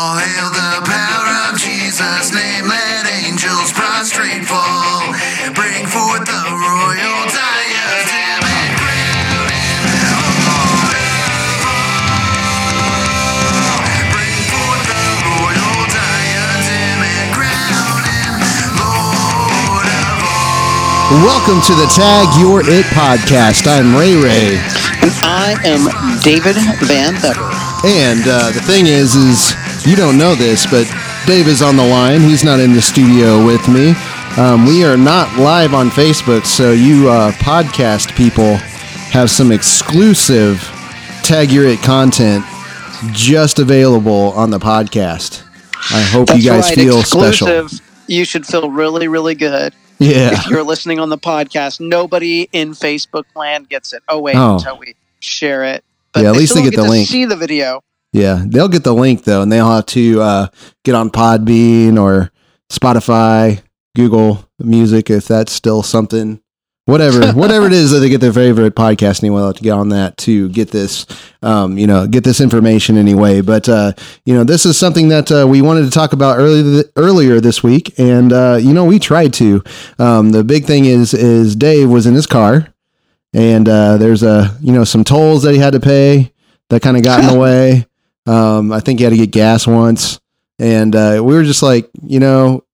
All hail the power of Jesus' name. Let angels prostrate fall. Bring forth the royal diadem and crown him Lord of all. Bring forth the royal diadem and crown him Lord of all. Welcome to the Tag Your It podcast. I'm Ray Ray, And I am David Van Bever. and uh, the thing is, is you don't know this, but Dave is on the line. He's not in the studio with me. Um, we are not live on Facebook, so you uh, podcast people have some exclusive Tag Your It content just available on the podcast. I hope That's you guys right, feel exclusive. special. You should feel really, really good. Yeah. If you're listening on the podcast, nobody in Facebook land gets it. Oh wait, Oh. until we share it. Yeah, at least they don't get the link. See the video. Yeah, they'll get the link though, and they'll have to uh, get on Podbean or Spotify, Google Music if that's still something. Whatever, whatever it is that they get their favorite podcast anyway, they'll have to get on that to get this, um, you know, get this information anyway. But uh, you know, this is something that uh, we wanted to talk about earlier earlier this week, and uh, you know, we tried to. Um, the big thing is is Dave was in his car, and uh, there's a you know some tolls that he had to pay that kind of got in the way. Um, I think he had to get gas once, and uh, we were just like, you know,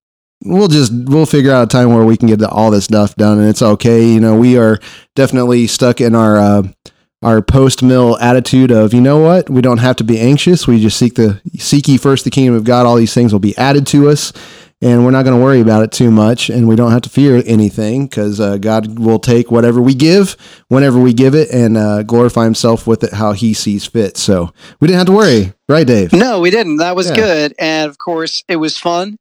we'll just we'll figure out a time where we can get all this stuff done, and it's okay. You know, we are definitely stuck in our uh, our post mill attitude of, you know what, we don't have to be anxious. We just seek the seek ye first the kingdom of God. All these things will be added to us. And we're not going to worry about it too much, and we don't have to fear anything because uh, God will take whatever we give, whenever we give it, and uh, glorify Himself with it how He sees fit. So we didn't have to worry, right, Dave? No, we didn't. That was Yeah. good. And of course, it was fun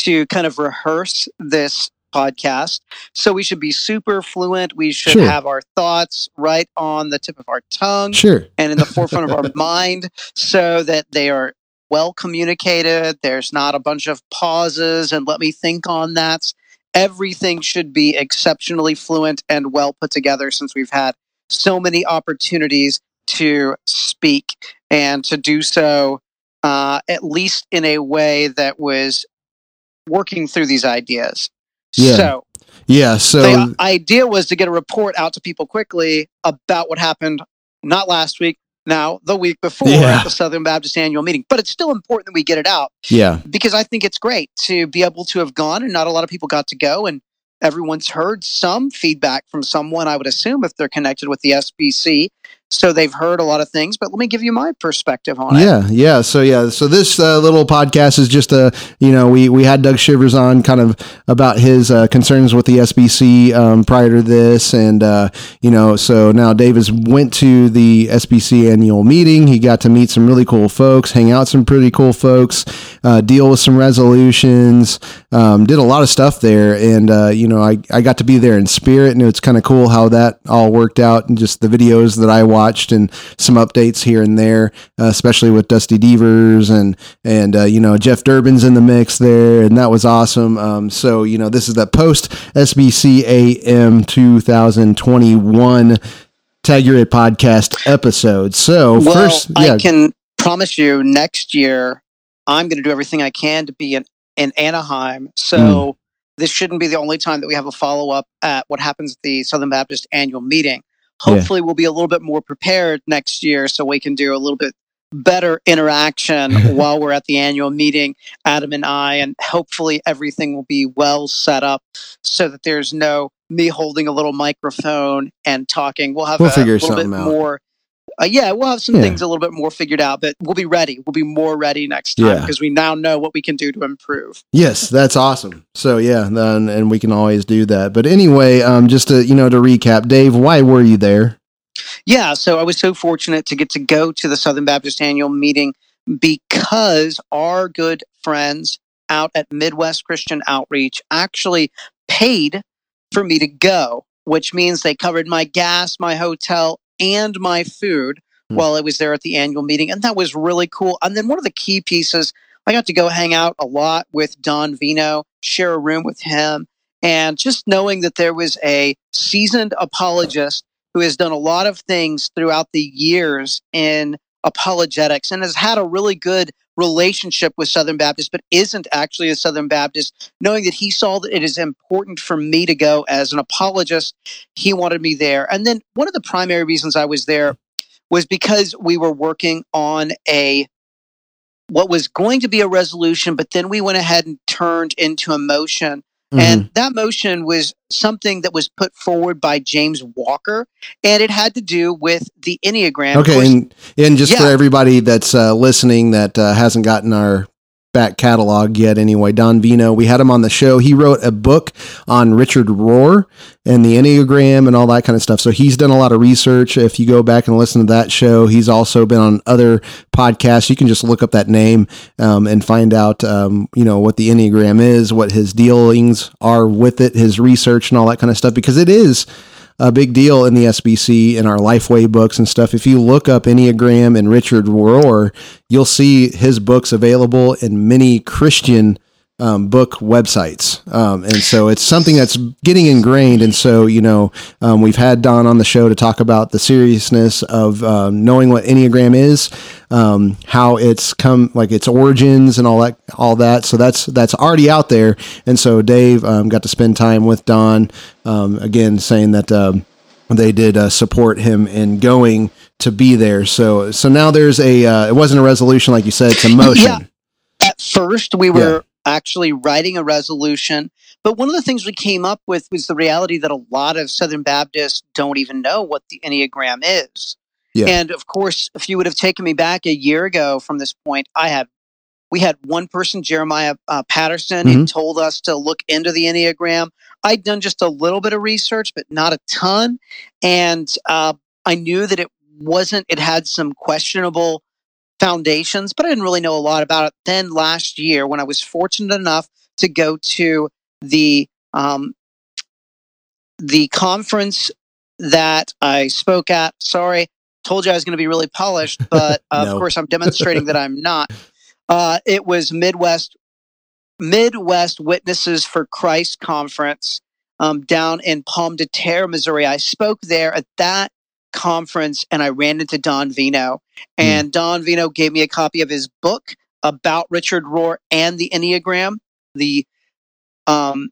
to kind of rehearse this podcast. So we should be super fluent. We should Sure. have our thoughts right on the tip of our tongue. Sure. and in the forefront of our mind so that they are well communicated. There's not a bunch of pauses and let me think on that. Everything should be exceptionally fluent and well put together since we've had so many opportunities to speak and to do so uh, at least in a way that was working through these ideas. Yeah. So Yeah. So the idea was to get a report out to people quickly about what happened not last week now the week before Yeah. at the southern baptist annual meeting but it's still important that we get it out yeah, because i think it's great to be able to have gone and not a lot of people got to go and everyone's heard some feedback from someone i would assume if they're connected with the sbc so they've heard a lot of things but let me give you my perspective on it. Yeah, yeah. So yeah, so this uh, little podcast is just a you know we we had Doug Shivers on kind of about his uh, concerns with the SBC um, prior to this, and uh, you know so now Davis went to the SBC annual meeting. He got to meet some really cool folks, hang out some pretty cool folks, uh, deal with some resolutions, um, did a lot of stuff there, and uh, you know I I got to be there in spirit, and it's kind of cool how that all worked out, and just the videos that I watched and some updates here and there, uh, especially with Dusty Deevers and and uh, you know Jeff Durbin's in the mix there, and that was awesome. Um, so you know this is the post SBC AM 2021 Tag Your It podcast episode. So well first, yeah, i can promise you next year i'm going to do everything i can to be in, in anaheim so Hmm. this shouldn't be the only time that we have a follow-up at what happens at the southern baptist annual meeting Yeah. hopefully we'll be a little bit more prepared next year so we can do a little bit better interaction while we're at the annual meeting adam and i and hopefully everything will be well set up so that there's no me holding a little microphone and talking we'll have We'll a figure little bit out. more uh, yeah, we'll have some Yeah. things a little bit more figured out, but we'll be ready. We'll be more ready next time Yeah. because we now know what we can do to improve. Yes, that's awesome. So yeah, then and we can always do that. But anyway, um, just to you know to recap, Dave, why were you there? Yeah, so I was so fortunate to get to go to the Southern Baptist annual meeting because our good friends out at Midwest Christian Outreach actually paid for me to go, which means they covered my gas, my hotel, and my food Hmm. while I was there at the annual meeting. And that was really cool. And then one of the key pieces, I got to go hang out a lot with Don Veinot, share a room with him, and just knowing that there was a seasoned apologist who has done a lot of things throughout the years in apologetics and has had a really good relationship with Southern Baptist, but isn't actually a Southern Baptist, knowing that he saw that it is important for me to go as an apologist, he wanted me there. And then one of the primary reasons I was there was because we were working on a what was going to be a resolution, but then we went ahead and turned into a motion. Mhm. And that motion was something that was put forward by James Walker, and it had to do with the Enneagram. Okay, and and just for everybody that's uh, listening that uh, hasn't gotten our back catalog yet, anyway, Don Veinot, we had him on the show. He wrote a book on Richard Rohr and the Enneagram and all that kind of stuff. So he's done a lot of research. If you go back and listen to that show, he's also been on other podcasts. You can just look up that name um, and find out, um, you know, what the Enneagram is, what his dealings are with it, his research and all that kind of stuff, because it is a big deal in the SBC in our Lifeway books and stuff. If you look up Enneagram and Richard Rohr, you'll see his books available in many Christian um, book websites. Um, and so it's something that's getting ingrained. And so, you know, um, we've had Don on the show to talk about the seriousness of um, knowing what Enneagram is, um, how it's come, like its origins and all that, all that. So that's, that's already out there. And so Dave um, got to spend time with Don, um, again, saying that, um, they did uh, support him in going to be there. So, so now there's a, uh, it wasn't a resolution, like you said, it's a motion. Yeah. at first we were actually writing a resolution. But one of the things we came up with was the reality that a lot of southern baptists don't even know what the enneagram is. Yeah. and of course if you would have taken me back a year ago from this point i had we had one person jeremiah uh, patterson who told us to look into the enneagram. I'd done just a little bit of research but not a ton. And uh, i knew that it wasn't it had some questionable foundations, but I didn't really know a lot about it. Then last year, when I was fortunate enough to go to the um, the conference that I spoke at, sorry, told you I was going to be really polished, but uh, No. of course I'm demonstrating that I'm not. Uh, it was Midwest Midwest Witnesses for Christ conference um, down in Pomme de Terre, Missouri. I spoke there at that conference, and I ran into Don Veinot. And Don Veinot gave me a copy of his book about Richard Rohr and the Enneagram. The um,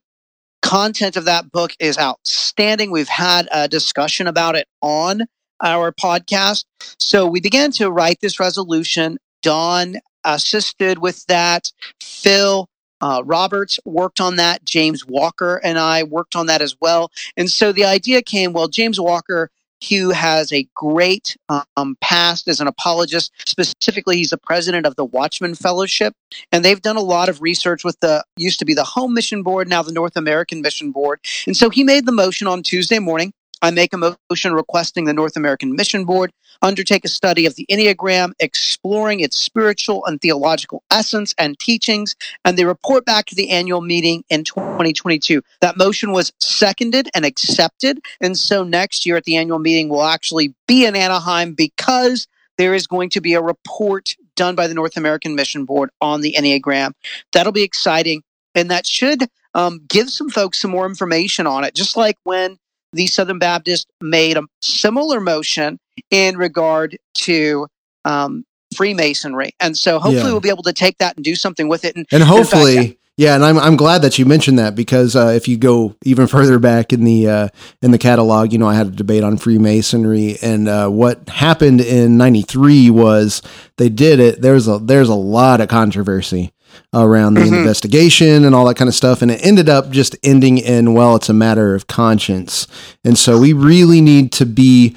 content of that book is outstanding. We've had a discussion about it on our podcast. So we began to write this resolution. Don assisted with that. Phil uh, Roberts worked on that. James Walker and I worked on that as well. And so the idea came well, James Walker, who has a great um, past as an apologist. Specifically, he's the president of the Watchman Fellowship, and they've done a lot of research with the used to be the Home Mission Board, now the North American Mission Board. And so he made the motion on Tuesday morning. I make a motion requesting the North American Mission Board undertake a study of the Enneagram, exploring its spiritual and theological essence and teachings, and they report back to the annual meeting in 2022. That motion was seconded and accepted. And so next year at the annual meeting will actually be in Anaheim because there is going to be a report done by the North American Mission Board on the Enneagram. That'll be exciting. And that should um, give some folks some more information on it, just like when the Southern Baptist made a similar motion in regard to um, Freemasonry. And so hopefully Yeah. we'll be able to take that and do something with it. And And fact, hopefully, yeah, and I'm I'm glad that you mentioned that because uh, if you go even further back in the uh, in the catalog, you know, I had a debate on Freemasonry, and uh, what happened in '93 was they did it. There's a there's a lot of controversy around the Mhm. investigation and all that kind of stuff, and it ended up just ending in well, it's a matter of conscience, and so we really need to be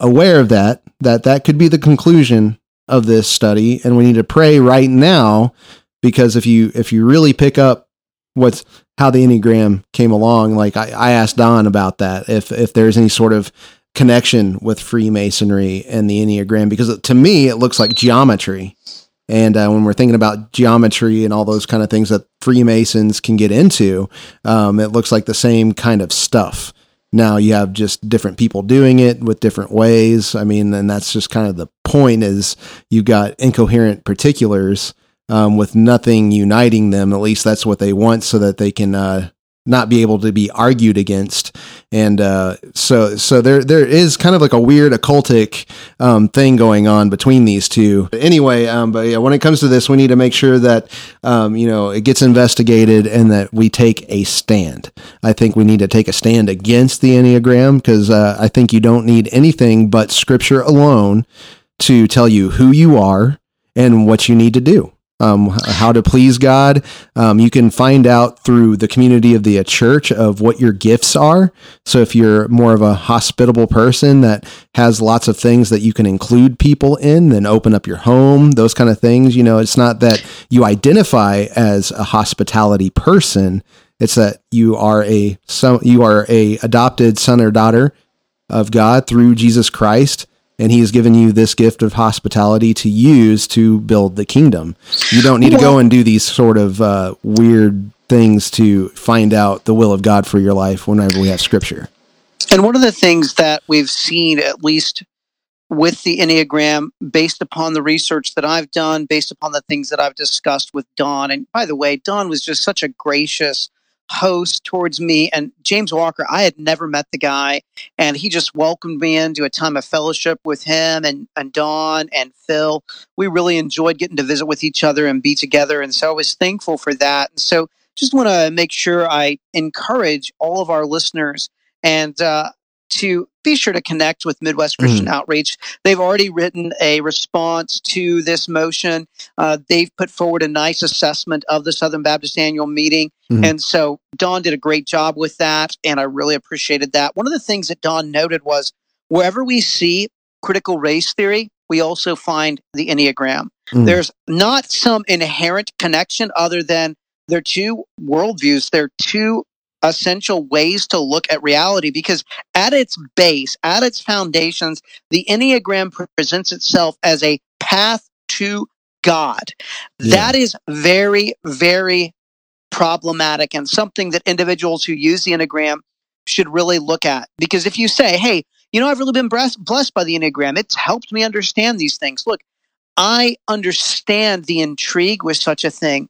aware of that that that could be the conclusion of this study, and we need to pray right now because if you if you really pick up what's how the enneagram came along like I, I asked don about that if if there's any sort of connection with freemasonry and the enneagram because to me it looks like geometry and uh, when we're thinking about geometry and all those kind of things that freemasons can get into um, it looks like the same kind of stuff now you have just different people doing it with different ways i mean and that's just kind of the point is you've got incoherent particulars um, with nothing uniting them. At least that's what they want, so that they can uh, not be able to be argued against. And uh, so, so there there is kind of like a weird occultic um, thing going on between these two. But Anyway, um, but yeah, when it comes to this, we need to make sure that um, you know it gets investigated and that we take a stand. I think we need to take a stand against the enneagram because uh, I think you don't need anything but scripture alone to tell you who you are and what you need to do um, how to please God. Um, you can find out through the community of the uh, church of what your gifts are. So if you're more of a hospitable person that has lots of things that you can include people in, then open up your home, those kind of things. You know, it's not that you identify as a hospitality person. It's that you are a son, you are a adopted son or daughter of God through Jesus Christ and he has given you this gift of hospitality to use to build the kingdom. You don't need to go and do these sort of uh, weird things to find out the will of God for your life whenever we have scripture. And one of the things that we've seen, at least with the Enneagram, based upon the research that I've done, based upon the things that I've discussed with Don, and by the way, Don was just such a gracious, host towards me. And James Walker, I had never met the guy, and he just welcomed me into a time of fellowship with him and, and Don and Phil. We really enjoyed getting to visit with each other and be together. And so I was thankful for that. And so just want to make sure I encourage all of our listeners and uh, to be sure to connect with Midwest Christian mm. Outreach. They've already written a response to this motion. Uh, they've put forward a nice assessment of the Southern Baptist Annual Meeting. Mm. And so Don did a great job with that. And I really appreciated that. One of the things that Don noted was wherever we see critical race theory, we also find the Enneagram. Mm. There's not some inherent connection other than they're two worldviews, they're two essential ways to look at reality because at its base, at its foundations, the Enneagram presents itself as a path to God. Yeah. That is very, very problematic and something that individuals who use the Enneagram should really look at. Because if you say, hey, you know, I've really been blessed by the Enneagram, it's helped me understand these things. Look, I understand the intrigue with such a thing.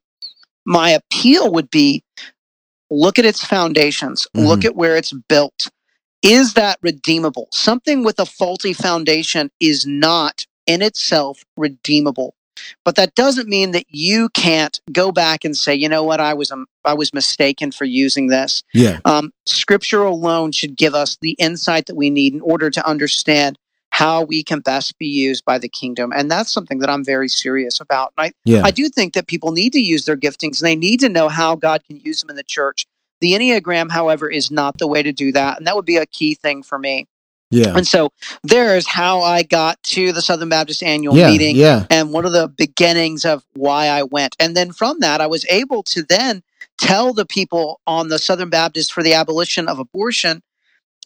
My appeal would be look at its foundations, mm-hmm. look at where it's built. Is that redeemable? Something with a faulty foundation is not in itself redeemable. But that doesn't mean that you can't go back and say, you know what, I was um, I was mistaken for using this. Yeah. Um, scripture alone should give us the insight that we need in order to understand how we can best be used by the kingdom. And that's something that I'm very serious about. And I, yeah. I do think that people need to use their giftings and they need to know how God can use them in the church. The Enneagram, however, is not the way to do that. And that would be a key thing for me. Yeah. And so there's how I got to the Southern Baptist annual yeah, meeting yeah. and one of the beginnings of why I went. And then from that, I was able to then tell the people on the Southern Baptist for the abolition of abortion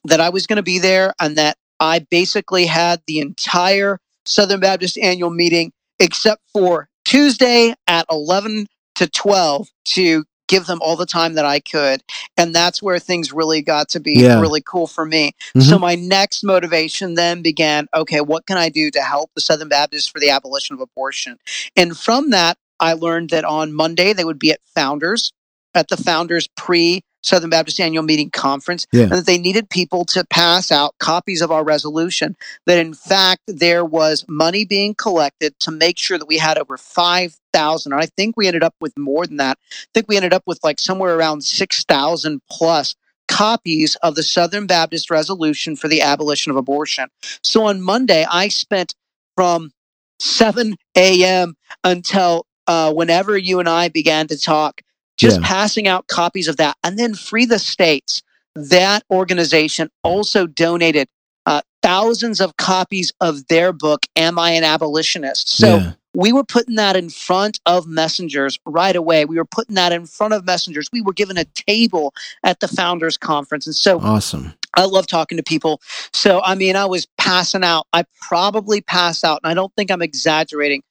that I was going to be there and that I basically had the entire Southern Baptist annual meeting except for Tuesday at 11 to 12 to give them all the time that I could. And that's where things really got to be yeah. really cool for me. Mm-hmm. So my next motivation then began okay, what can I do to help the Southern Baptists for the abolition of abortion? And from that, I learned that on Monday they would be at Founders, at the Founders pre Southern Baptist Annual Meeting Conference, yeah. and that they needed people to pass out copies of our resolution. That in fact there was money being collected to make sure that we had over five thousand. I think we ended up with more than that. I think we ended up with like somewhere around six thousand plus copies of the Southern Baptist resolution for the abolition of abortion. So on Monday, I spent from 7 a.m. until uh, whenever you and I began to talk just yeah. passing out copies of that and then free the states that organization also donated uh, thousands of copies of their book am i an abolitionist so yeah. we were putting that in front of messengers right away we were putting that in front of messengers we were given a table at the founders conference and so awesome I love talking to people. So, I mean, I was passing out. I probably passed out, and I don't think I'm exaggerating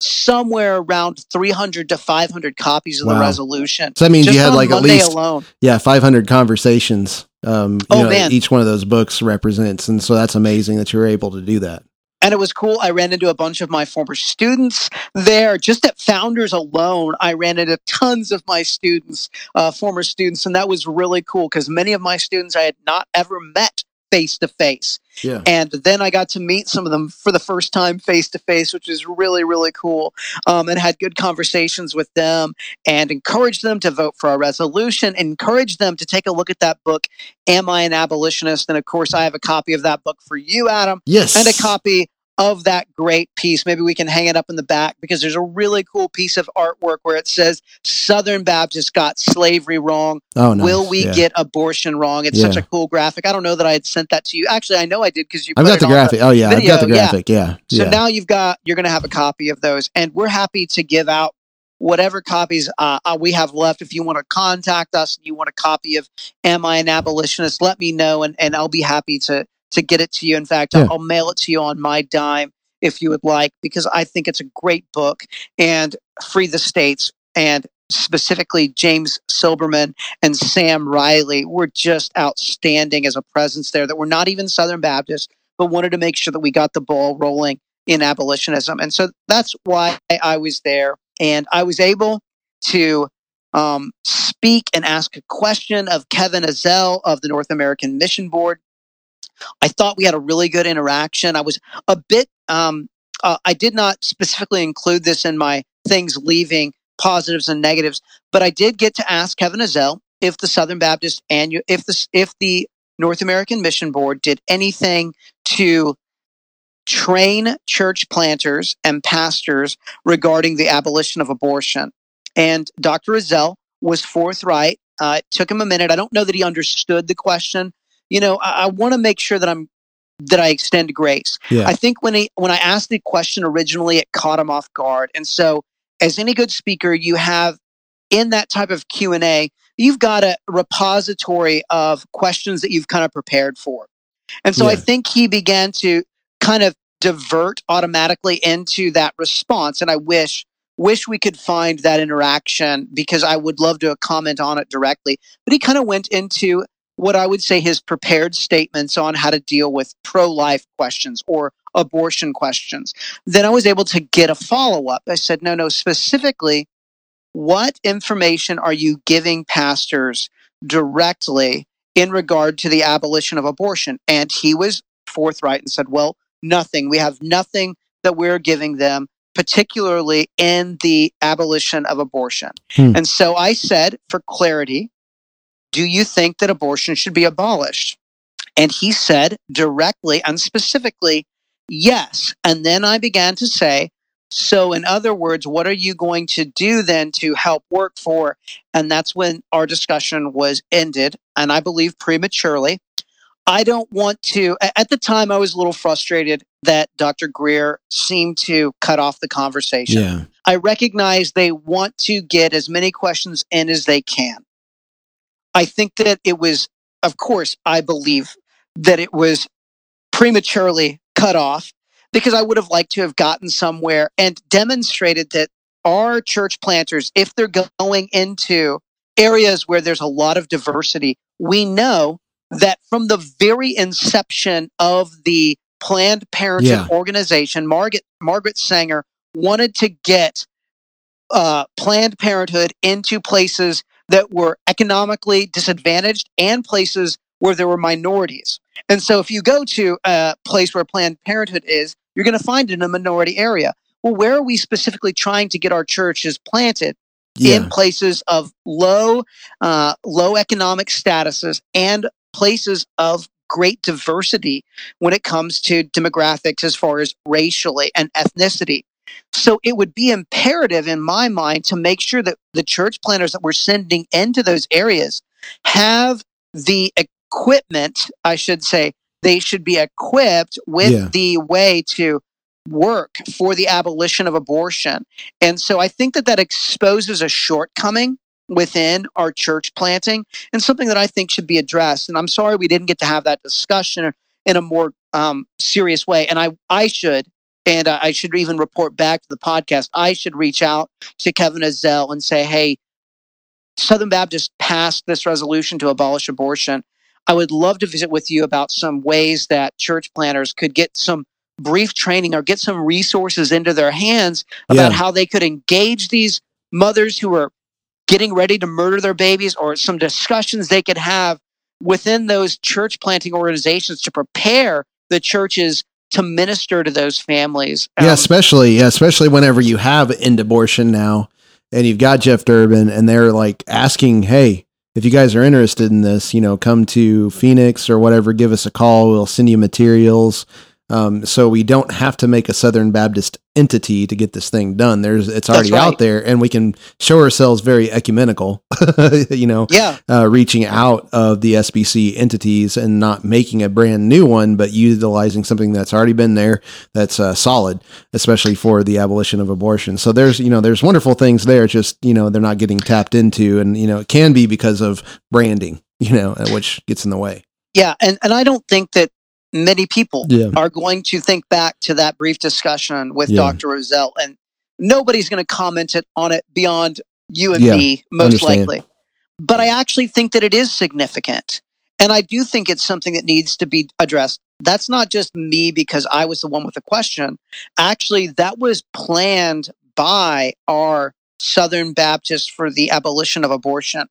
somewhere around 300 to 500 copies of wow. the resolution. So that means you had like Monday at least alone. yeah 500 conversations. Um, oh know, man, each one of those books represents, and so that's amazing that you're able to do that. and it was cool. I ran into a bunch of my former students there. Just at Founders alone, I ran into tons of my students, uh, former students, and that was really cool because many of my students I had not ever met face to face. And then I got to meet some of them for the first time face to face, which is really, really cool. Um, and had good conversations with them and encouraged them to vote for our resolution, encouraged them to take a look at that book, Am I an Abolitionist? And of course, I have a copy of that book for you, Adam, Yes. and a copy of that great piece. Maybe we can hang it up in the back because there's a really cool piece of artwork where it says Southern Baptists got slavery wrong. Oh, nice. Will we Yeah. get abortion wrong? It's such a cool graphic. I don't know that I had sent that to you. Actually, I know I did because you. I've got the graphic. oh yeah, I've got the video, yeah. graphic. Yeah. So yeah. now you've got you're going to have a copy of those, and we're happy to give out whatever copies uh, uh, we have left. If you want to contact us and you want a copy of "Am I an Abolitionist?" let me know, and, and I'll be happy to to get it to you. In fact, Yeah. I'll, I'll mail it to you on my dime if you would like, because I think it's a great book and free the states and specifically James Silberman and Sam Riley were just outstanding as a presence there that were not even Southern Baptists, but wanted to make sure that we got the ball rolling in abolitionism. And so that's why I was there. And I was able to um, speak and ask a question of Kevin Ezell of the North American Mission Board. I thought we had a really good interaction. I was a bit, um, uh, I did not specifically include this in my things leaving positives and negatives, but I did get to ask Kevin Ezell if the Southern Baptist annual, if the if the North American Mission Board did anything to train church planters and pastors regarding the abolition of abortion. And Dr. Ezell was forthright. Uh, it took him a minute. I don't know that he understood the question. You know, I, I want to make sure that I'm that I extend grace. Yeah. I think when he when I asked the question originally, it caught him off guard. And so, as any good speaker, you have in that type of Q and A, you've got a repository of questions that you've kind of prepared for. And so, I think he began to kind of divert automatically into that response. And I wish wish we could find that interaction because I would love to comment on it directly. But he kind of went into what I would say his prepared statements on how to deal with pro life questions or abortion questions. Then I was able to get a follow up. I said, no, no, specifically, what information are you giving pastors directly in regard to the abolition of abortion? And he was forthright and said, well, nothing. We have nothing that we're giving them, particularly in the abolition of abortion. Hmm. And so I said, for clarity, do you think that abortion should be abolished? And he said directly and specifically, yes. And then I began to say, so, in other words, what are you going to do then to help work for? And that's when our discussion was ended, and I believe prematurely. I don't want to, at the time, I was a little frustrated that Dr. Greear seemed to cut off the conversation. yeah. I recognize they want to get as many questions in as they can. I think that it was, of course, I believe that it was prematurely cut off because I would have liked to have gotten somewhere and demonstrated that our church planters, if they're going into areas where there's a lot of diversity, we know that from the very inception of the Planned Parenthood Yeah. organization, Margaret Margaret Sanger wanted to get uh, Planned Parenthood into places that were economically disadvantaged and places where there were minorities. And so, if you go to a place where Planned Parenthood is, you're going to find it in a minority area. Well, where are we specifically trying to get our churches planted? Yeah. in places of low uh, low economic statuses and places of great diversity when it comes to demographics as far as racially and ethnicity so it would be imperative in my mind to make sure that the church planners that we're sending into those areas have the equipment i should say they should be equipped with Yeah. the way to work for the abolition of abortion and so I think that that exposes a shortcoming within our church planting and something that I think should be addressed. And I'm sorry we didn't get to have that discussion in a more um, serious way. And I, I should, and I I should even report back to the podcast, I should reach out to Kevin Ezell and say, hey, Southern Baptist passed this resolution to abolish abortion. I would love to visit with you about some ways that church planners could get some brief training or get some resources into their hands about Yeah. how they could engage these mothers who are getting ready to murder their babies or some discussions they could have within those church planting organizations to prepare the churches to minister to those families. Yeah, Um, especially yeah, especially whenever you have end abortion now, and you've got Jeff Durbin, and they're like asking, "Hey, if you guys are interested in this, you know, come to Phoenix or whatever, give us a call. We'll send you materials." Um, so we don't have to make a Southern Baptist entity to get this thing done. There's it's already right. out there, and we can show ourselves very ecumenical. you know, yeah, uh, reaching out of the SBC entities and not making a brand new one, but utilizing something that's already been there that's uh, solid, especially for the abolition of abortion. So there's you know there's wonderful things there. Just you know they're not getting tapped into, and you know it can be because of branding, you know, uh, which gets in the way. yeah, and and I don't think that many people Yeah, are going to think back to that brief discussion with Yeah. Dr. Ezell, and nobody's going to comment it on it beyond you and Yeah, me, most understand. likely. But I actually think that it is significant. And I do think it's something that needs to be addressed. That's not just me because I was the one with the question. Actually, that was planned by our Southern Baptists for the abolition of abortion.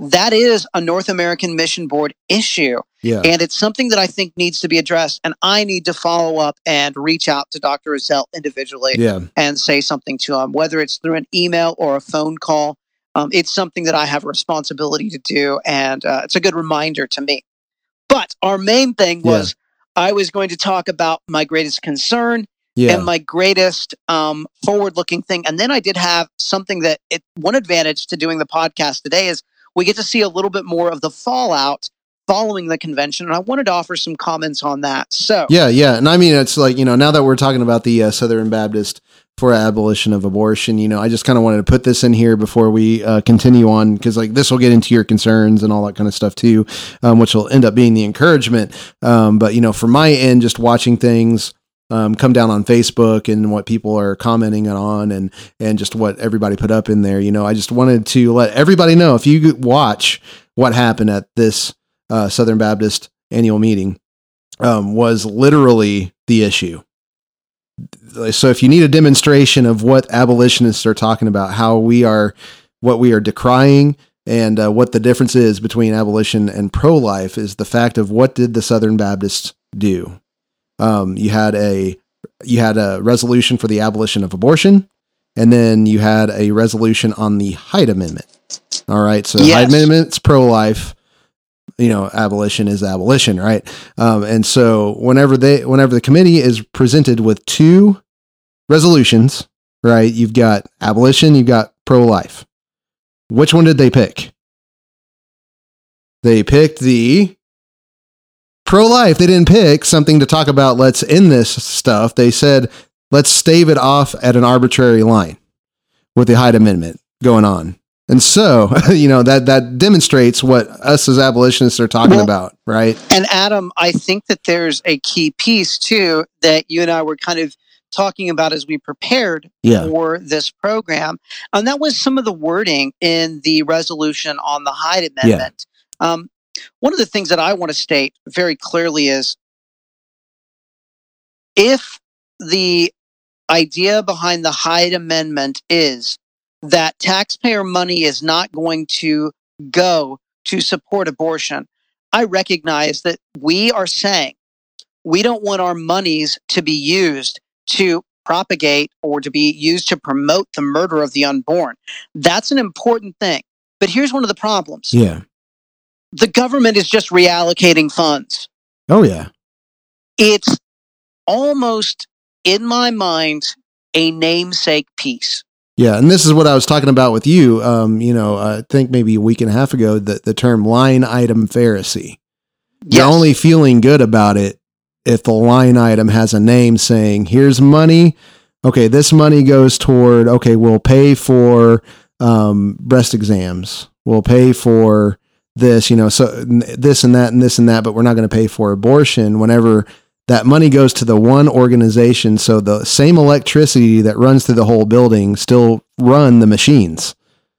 That is a North American Mission Board issue. yeah, And it's something that I think needs to be addressed. And I need to follow up and reach out to Dr. Ezell individually yeah, and say something to him, whether it's through an email or a phone call. Um, it's something that I have a responsibility to do. And uh, it's a good reminder to me. But our main thing Yeah. was I was going to talk about my greatest concern yeah, and my greatest um, forward looking thing. And then I did have something that it, one advantage to doing the podcast today is we get to see a little bit more of the fallout following the convention. And I wanted to offer some comments on that. So, yeah, yeah. And I mean, it's like you know now that we're talking about the uh, Southern Baptist for abolition of abortion, you know, I just kind of wanted to put this in here before we uh, continue on because like this will get into your concerns and all that kind of stuff too, um, which will end up being the encouragement. Um, but you know, for my end, just watching things. Um, come down on Facebook and what people are commenting on and and just what everybody put up in there. You know, I just wanted to let everybody know if you watch what happened at this uh, Southern Baptist annual meeting um, was literally the issue. So if you need a demonstration of what abolitionists are talking about, how we are, what we are decrying, and uh, what the difference is between abolition and pro-life is the fact of what did the Southern Baptists do? Um, you had a you had a resolution for the abolition of abortion, and then you had a resolution on the Hyde Amendment. All right, so Yes. Hyde Amendment's pro-life. You know, abolition is abolition, right? Um, and so whenever they, whenever the committee is presented with two resolutions, right? You've got abolition, you've got pro-life. Which one did they pick? They picked the pro-life. They didn't pick something to talk about. Let's end this stuff. They said let's stave it off at an arbitrary line with the Hyde Amendment going on. And so, you know, that that demonstrates what us as abolitionists are talking Well- about, right? and Adam, I think that there's a key piece too that you and I were kind of talking about as we prepared Yeah. for this program. And that was some of the wording in the resolution on the Hyde Amendment. Um, one of the things that I want to state very clearly is if the idea behind the Hyde Amendment is that taxpayer money is not going to go to support abortion, I recognize that we are saying we don't want our monies to be used to propagate or to be used to promote the murder of the unborn. That's an important thing. But here's one of the problems Yeah. The government is just reallocating funds. Oh yeah. It's almost, in my mind, a namesake piece. Yeah, and this is what I was talking about with you. Um, you know, I think maybe a week and a half ago, the the term line item Pharisee. You're only feeling good about it if the line item has a name saying, "Here's money." Okay, this money goes toward. Okay, we'll pay for um, breast exams. We'll pay for this. You know, so this and that and this and that, but we're not going to pay for abortion. Whenever that money goes to the one organization, so the same electricity that runs through the whole building still run the machines.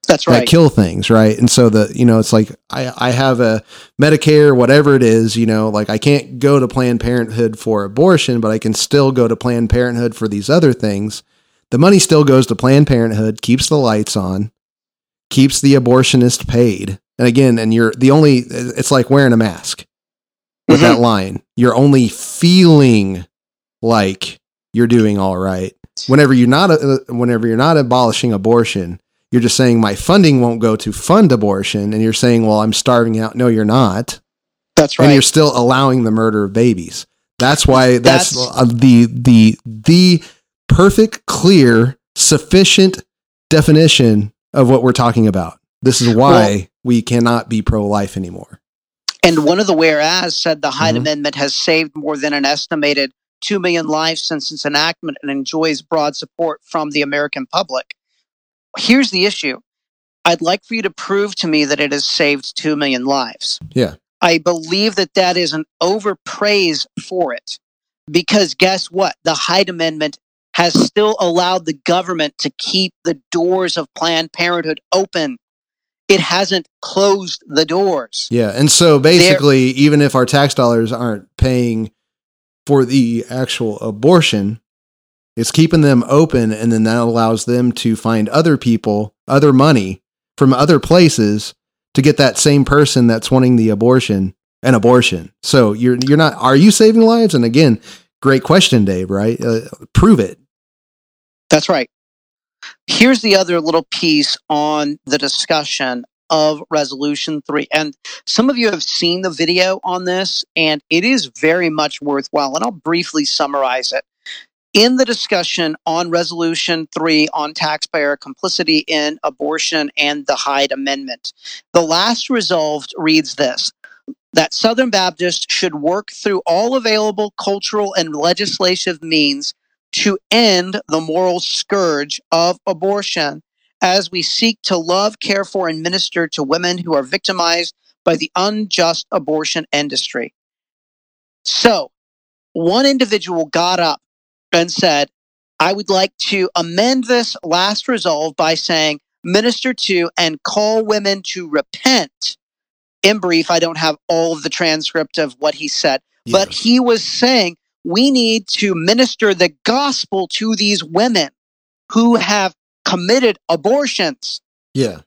That's right. that kill things, right? And so the you know it's like I I have a Medicare, whatever it is, you know, like I can't go to Planned Parenthood for abortion, but I can still go to Planned Parenthood for these other things. The money still goes to Planned Parenthood, keeps the lights on, keeps the abortionist paid. And again, and you're the only it's like wearing a mask with Mhm. that line. You're only feeling like you're doing all right. Whenever you're not uh, whenever you're not abolishing abortion, you're just saying my funding won't go to fund abortion and you're saying, "Well, I'm starving out." No, you're not. That's right. And you're still allowing the murder of babies. That's why that's, That's- uh, the the the perfect, clear, sufficient definition of what we're talking about. This is why we cannot be pro-life anymore. And one of the whereas said the Hyde Mhm. Amendment has saved more than an estimated 2 million lives since its enactment and enjoys broad support from the American public. Here's the issue I'd like for you to prove to me that it has saved 2 million lives. Yeah. I believe that that is an overpraise for it because guess what? The Hyde Amendment has still allowed the government to keep the doors of Planned Parenthood open. It hasn't closed the doors. Yeah, and so basically, even if our tax dollars aren't paying for the actual abortion, it's keeping them open, and then that allows them to find other people, other money from other places to get that same person that's wanting the abortion an abortion. So you're you're not. Are you saving lives? And again, great question, Dave. Right? Uh, prove it. That's right. Here's the other little piece on the discussion of Resolution 3. And some of you have seen the video on this, and it is very much worthwhile. And I'll briefly summarize it. In the discussion on Resolution 3 on taxpayer complicity in abortion and the Hyde Amendment, the last resolved reads this that Southern Baptists should work through all available cultural and legislative means to end the moral scourge of abortion as we seek to love, care for, and minister to women who are victimized by the unjust abortion industry. So, one individual got up and said, I would like to amend this last resolve by saying, minister to and call women to repent. In brief, I don't have all of the transcript of what he said, but he was saying we need to minister the gospel to these women who have committed abortions. yeah,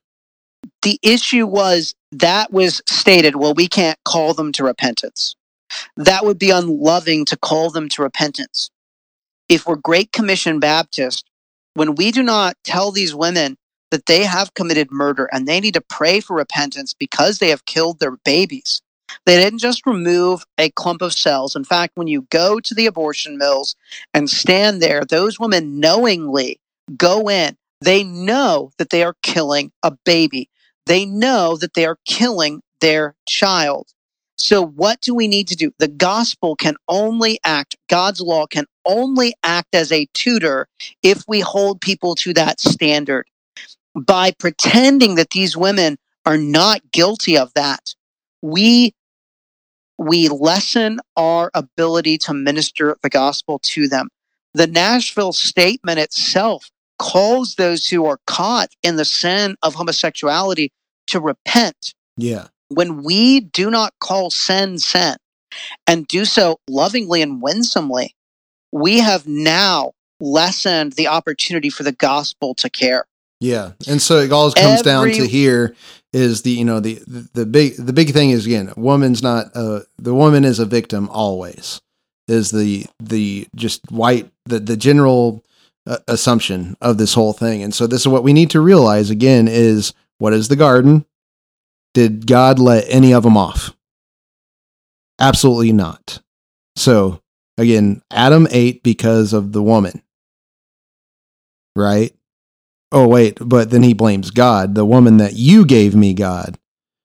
The issue was that was stated, well, we can't call them to repentance. That would be unloving to call them to repentance. If we're Great Commission Baptist, when we do not tell these women that they have committed murder and they need to pray for repentance because they have killed their babies, they didn't just remove a clump of cells. In fact, when you go to the abortion mills and stand there, those women knowingly go in. They know that they are killing a baby. They know that they are killing their child. So, what do we need to do? The gospel can only act, God's law can only act as a tutor if we hold people to that standard. By pretending that these women are not guilty of that, we we lessen our ability to minister the gospel to them. The Nashville statement itself calls those who are caught in the sin of homosexuality to repent. yeah, When we do not call sin sin and do so lovingly and winsomely, we have now lessened the opportunity for the gospel to care. Yeah, and so it all comes down to here is the you know the, the the big the big thing is again, woman's not uh the woman is a victim always is the the just white the the general uh, assumption of this whole thing, and so this is what we need to realize again is what is the garden? Did God let any of them off? Absolutely not. So again, Adam ate because of the woman, right? Oh, wait, but then he blames God. The woman that you gave me, God,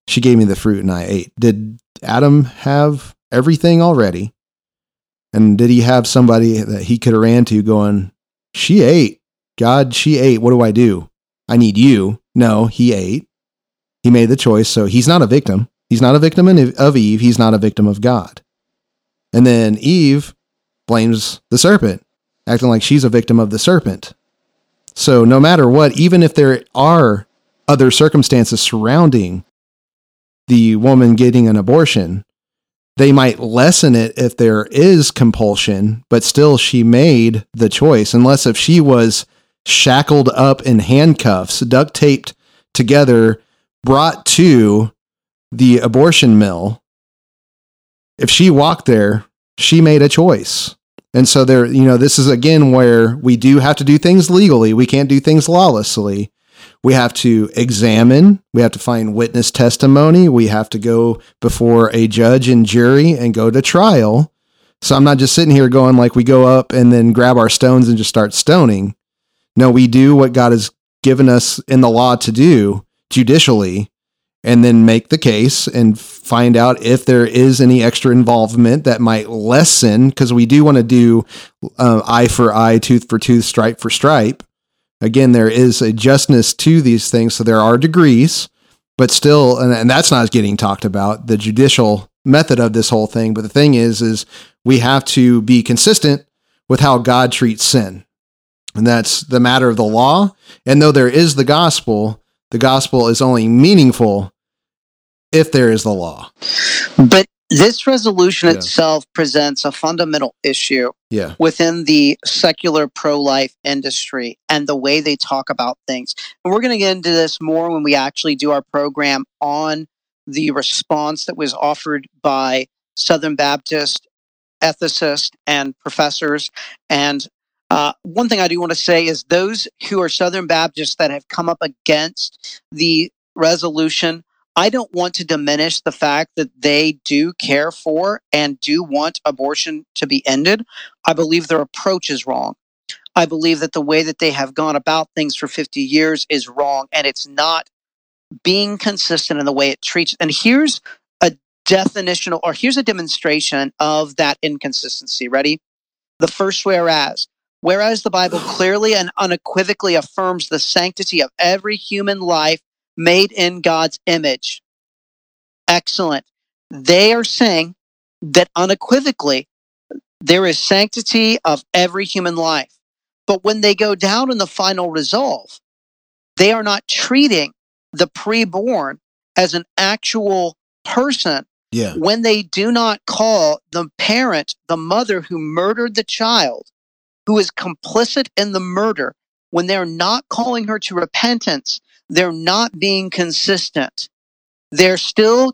she gave me the fruit and I ate. Did Adam have everything already? And did he have somebody that he could have ran to going, She ate. God, she ate. What do I do? I need you. No, he ate. He made the choice. So he's not a victim. He's not a victim of Eve. He's not a victim of God. And then Eve blames the serpent, acting like she's a victim of the serpent. So no matter what, even if there are other circumstances surrounding the woman getting an abortion, they might lessen it if there is compulsion, but still she made the choice. Unless if she was shackled up in handcuffs, duct taped together, brought to the abortion mill, if she walked there, she made a choice. And so there, you know, this is again where we do have to do things legally. We can't do things lawlessly. We have to examine, we have to find witness testimony, we have to go before a judge and jury and go to trial. So I'm not just sitting here going like we go up and then grab our stones and just start stoning. No, we do what God has given us in the law to do judicially and then make the case and find out if there is any extra involvement that might lessen because we do want to do uh, eye for eye, tooth for tooth, stripe for stripe. Again, there is a justness to these things, so there are degrees, but still, and, and that's not getting talked about the judicial method of this whole thing. But the thing is, is we have to be consistent with how God treats sin, and that's the matter of the law. And though there is the gospel, the gospel is only meaningful if there is the law. But this resolution Yeah. itself presents a fundamental issue Yeah. within the secular pro life industry and the way they talk about things. And we're going to get into this more when we actually do our program on the response that was offered by Southern Baptist ethicists and professors. And uh, one thing I do want to say is those who are Southern Baptists that have come up against the resolution. I don't want to diminish the fact that they do care for and do want abortion to be ended. I believe their approach is wrong. I believe that the way that they have gone about things for 50 years is wrong and it's not being consistent in the way it treats. And here's a definitional or here's a demonstration of that inconsistency. Ready? The first whereas. Whereas the Bible clearly and unequivocally affirms the sanctity of every human life made in God's image. Excellent. They are saying that unequivocally there is sanctity of every human life. But when they go down in the final resolve, they are not treating the preborn as an actual person Yeah. when they do not call the parent, the mother who murdered the child, who is complicit in the murder, when they're not calling her to repentance, they're not being consistent. They're still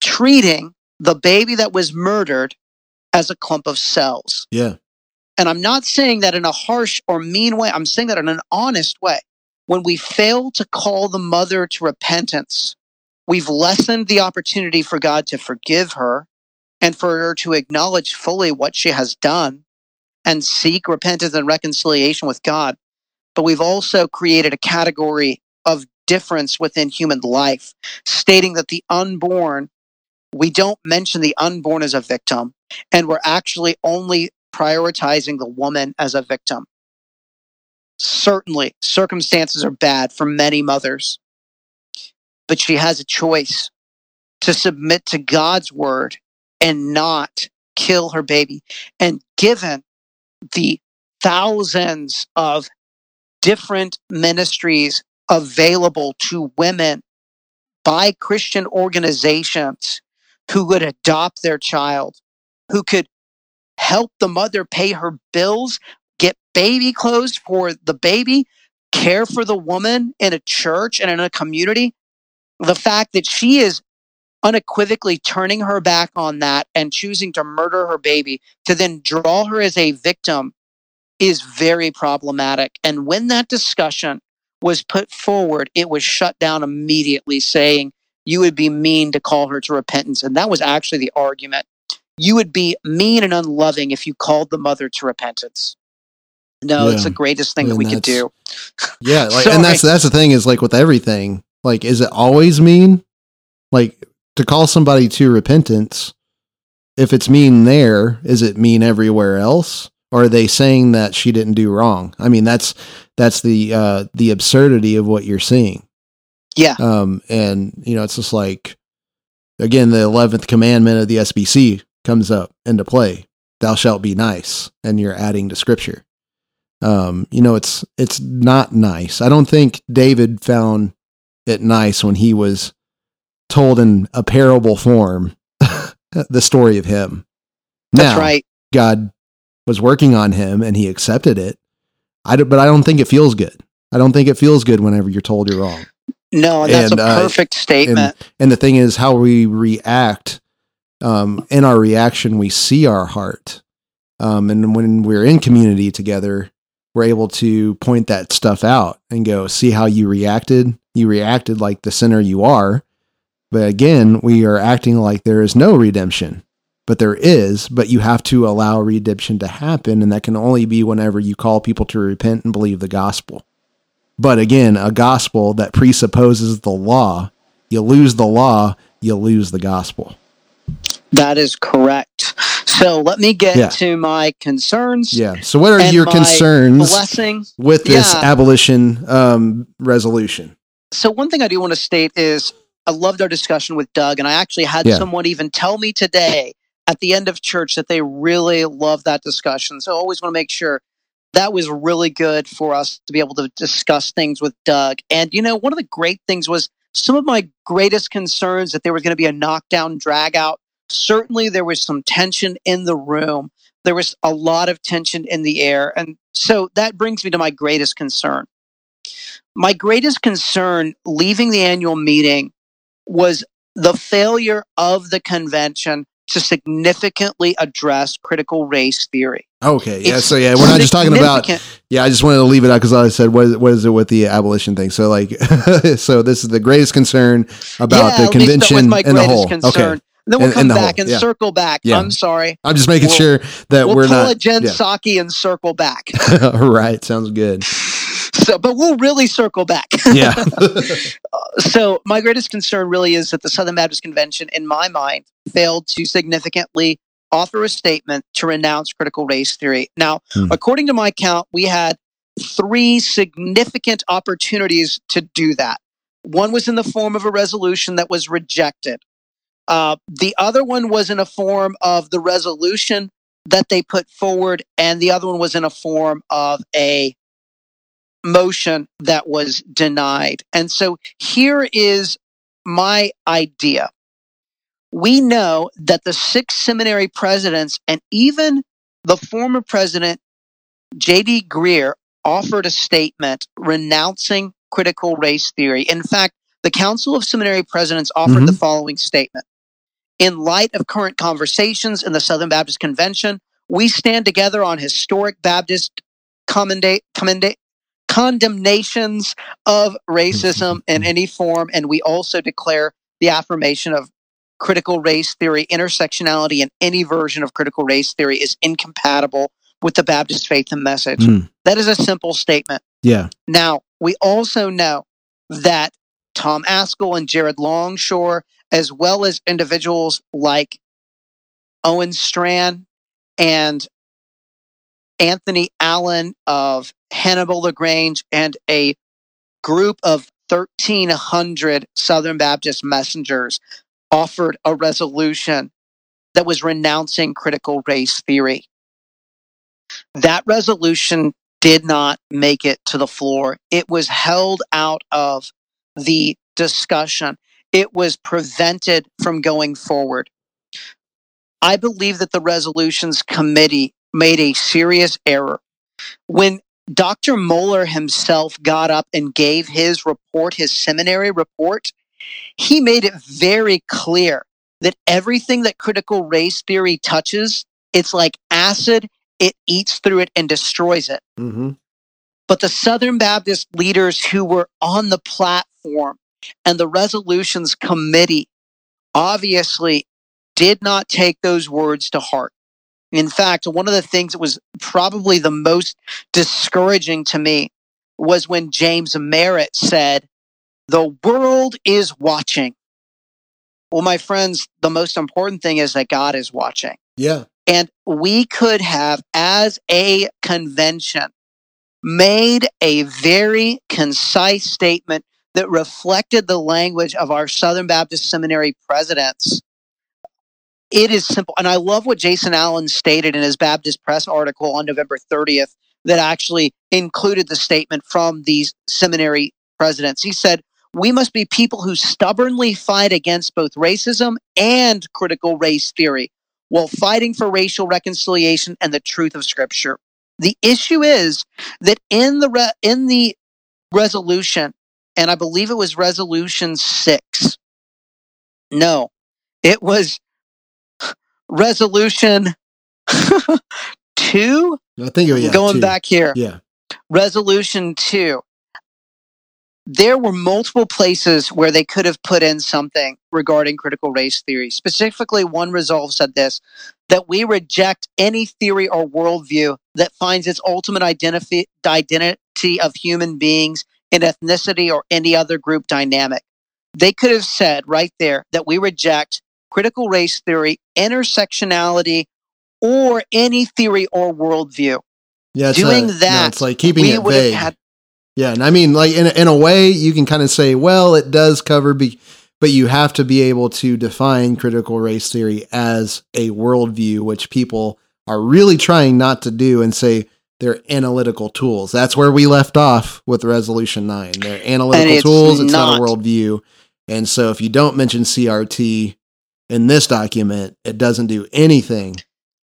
treating the baby that was murdered as a clump of cells. Yeah. And I'm not saying that in a harsh or mean way. I'm saying that in an honest way. When we fail to call the mother to repentance, we've lessened the opportunity for God to forgive her and for her to acknowledge fully what she has done and seek repentance and reconciliation with God. But we've also created a category of difference within human life, stating that the unborn, we don't mention the unborn as a victim, and we're actually only prioritizing the woman as a victim. Certainly, circumstances are bad for many mothers, but she has a choice to submit to God's word and not kill her baby. And given the thousands of different ministries available to women by Christian organizations who would adopt their child, who could help the mother pay her bills, get baby clothes for the baby, care for the woman in a church and in a community. The fact that she is unequivocally turning her back on that and choosing to murder her baby to then draw her as a victim is very problematic. And when that discussion was put forward, it was shut down immediately, saying you would be mean to call her to repentance. And that was actually the argument. You would be mean and unloving if you called the mother to repentance. No, it's the greatest thing that we could do. Yeah, like, and that's that's the thing is like with everything. Like, is it always mean? Like to call somebody to repentance. If it's mean there, is it mean everywhere else? Or are they saying that she didn't do wrong? I mean, that's that's the uh, the absurdity of what you're seeing. Yeah. Um, and you know, it's just like again, the eleventh commandment of the SBC comes up into play. Thou shalt be nice, and you're adding to scripture um, you know, it's it's not nice. I don't think David found it nice when he was told in a parable form the story of him. That's now, right. God was working on him and he accepted it. I do, but I don't think it feels good. I don't think it feels good whenever you're told you're wrong. No, that's And, a uh, perfect statement. And the thing is, how we react. Um, in our reaction, we see our heart. Um, and when we're in community together, we're able to point that stuff out and go, see how you reacted. You reacted like the sinner you are. But again, we are acting like there is no redemption. But there is, but you have to allow redemption to happen. And that can only be whenever you call people to repent and believe the gospel. But again, a gospel that presupposes the law, you lose the law, you lose the gospel. that is correct. So let me get Yeah. to my concerns. Yeah. So, what are your concerns Blessing. with this Yeah. abolition um, resolution? So one thing I do want to state is I loved our discussion with Doug, and I actually had Yeah. someone even tell me today at the end of church that they really loved that discussion. So I always want to make sure that was really good for us to be able to discuss things with Doug. And you know, one of the great things was some of my greatest concerns that there was going to be a knockdown drag out. Certainly there was some tension in the room. There was a lot of tension in the air. And so that brings me to my greatest concern my greatest concern leaving the annual meeting was the failure of the convention to significantly address critical race theory. Okay. Yeah. It's So, yeah, we're not just talking about, yeah, I just wanted to leave it out because I said, what, what is it with the abolition thing? So, like, so this is the greatest concern about Yeah, the let me start convention in the whole. concern. Okay. Then we'll come back whole, and yeah. circle back. Yeah. I'm sorry. I'm just making We'll- sure that We'll we're pull not. a Jen yeah. Psaki and circle back. right. Sounds good. So, but we'll really circle back. Yeah. so my greatest concern really is that the Southern Baptist Convention, in my mind, failed to significantly offer a statement to renounce critical race theory. Now, Hmm. according to my count, we had three significant opportunities to do that. One was in the form of a resolution that was rejected. Uh, the other one was in a form of the resolution that they put forward, and the other one was in a form of a motion that was denied. And so here is my idea. We know that the six seminary presidents and even the former president, J.D. Greear, offered a statement renouncing critical race theory. In fact, the Council of Seminary Presidents offered the mm-hmm. following statement In light of current conversations in the Southern Baptist Convention, we stand together on historic Baptist commenda- commenda- condemnations of racism in any form, and we also declare the affirmation of critical race theory, intersectionality and any version of critical race theory is incompatible with the Baptist faith and message. Mm. That is a simple statement. Yeah. Now, we also know that Tom Ascol and Jared Longshore, as well as individuals like Owen Strachan and Anthony Allen of Hannibal LaGrange, and a group of 1,300 Southern Baptist messengers offered a resolution that was renouncing critical race theory. That resolution did not make it to the floor. It was held out of the discussion. It was prevented from going forward. I believe that the resolutions committee made a serious error. When Dr. Mohler himself got up and gave his report, his seminary report, he made it very clear that everything that critical race theory touches, it's like acid, it eats through it and destroys it. Mm-hmm. But the Southern Baptist leaders who were on the platform and the resolutions committee obviously did not take those words to heart. In fact, one of the things that was probably the most discouraging to me was when James Merritt said, The world is watching. Well, my friends, the most important thing is that God is watching. Yeah. And we could have, as a convention, made a very concise statement that reflected the language of our Southern Baptist Seminary presidents. It is simple. And I love what Jason Allen stated in his Baptist Press article on November 30th that actually included the statement from these seminary presidents. He said, we must be people who stubbornly fight against both racism and critical race theory while fighting for racial reconciliation and the truth of scripture. The issue is that in the re- in the resolution, and I believe it was resolution 6. No, it was resolution 2 I think was yeah, going two. back here. Yeah. Resolution 2 there were multiple places where they could have put in something regarding critical race theory. Specifically, one resolve said this that we reject any theory or worldview that finds its ultimate identity, identity of human beings in ethnicity or any other group dynamic. They could have said right there that we reject critical race theory, intersectionality, or any theory or worldview. Yeah, it's uh, Doing that, no, it's like keeping it vague. had Yeah, and I mean, like in a, in a way, you can kind of say, well, it does cover, be, but you have to be able to define critical race theory as a worldview, which people are really trying not to do, and say they're analytical tools. That's where we left off with Resolution Nine. They're analytical it's tools. It's not a worldview, and so if you don't mention CRT in this document, it doesn't do anything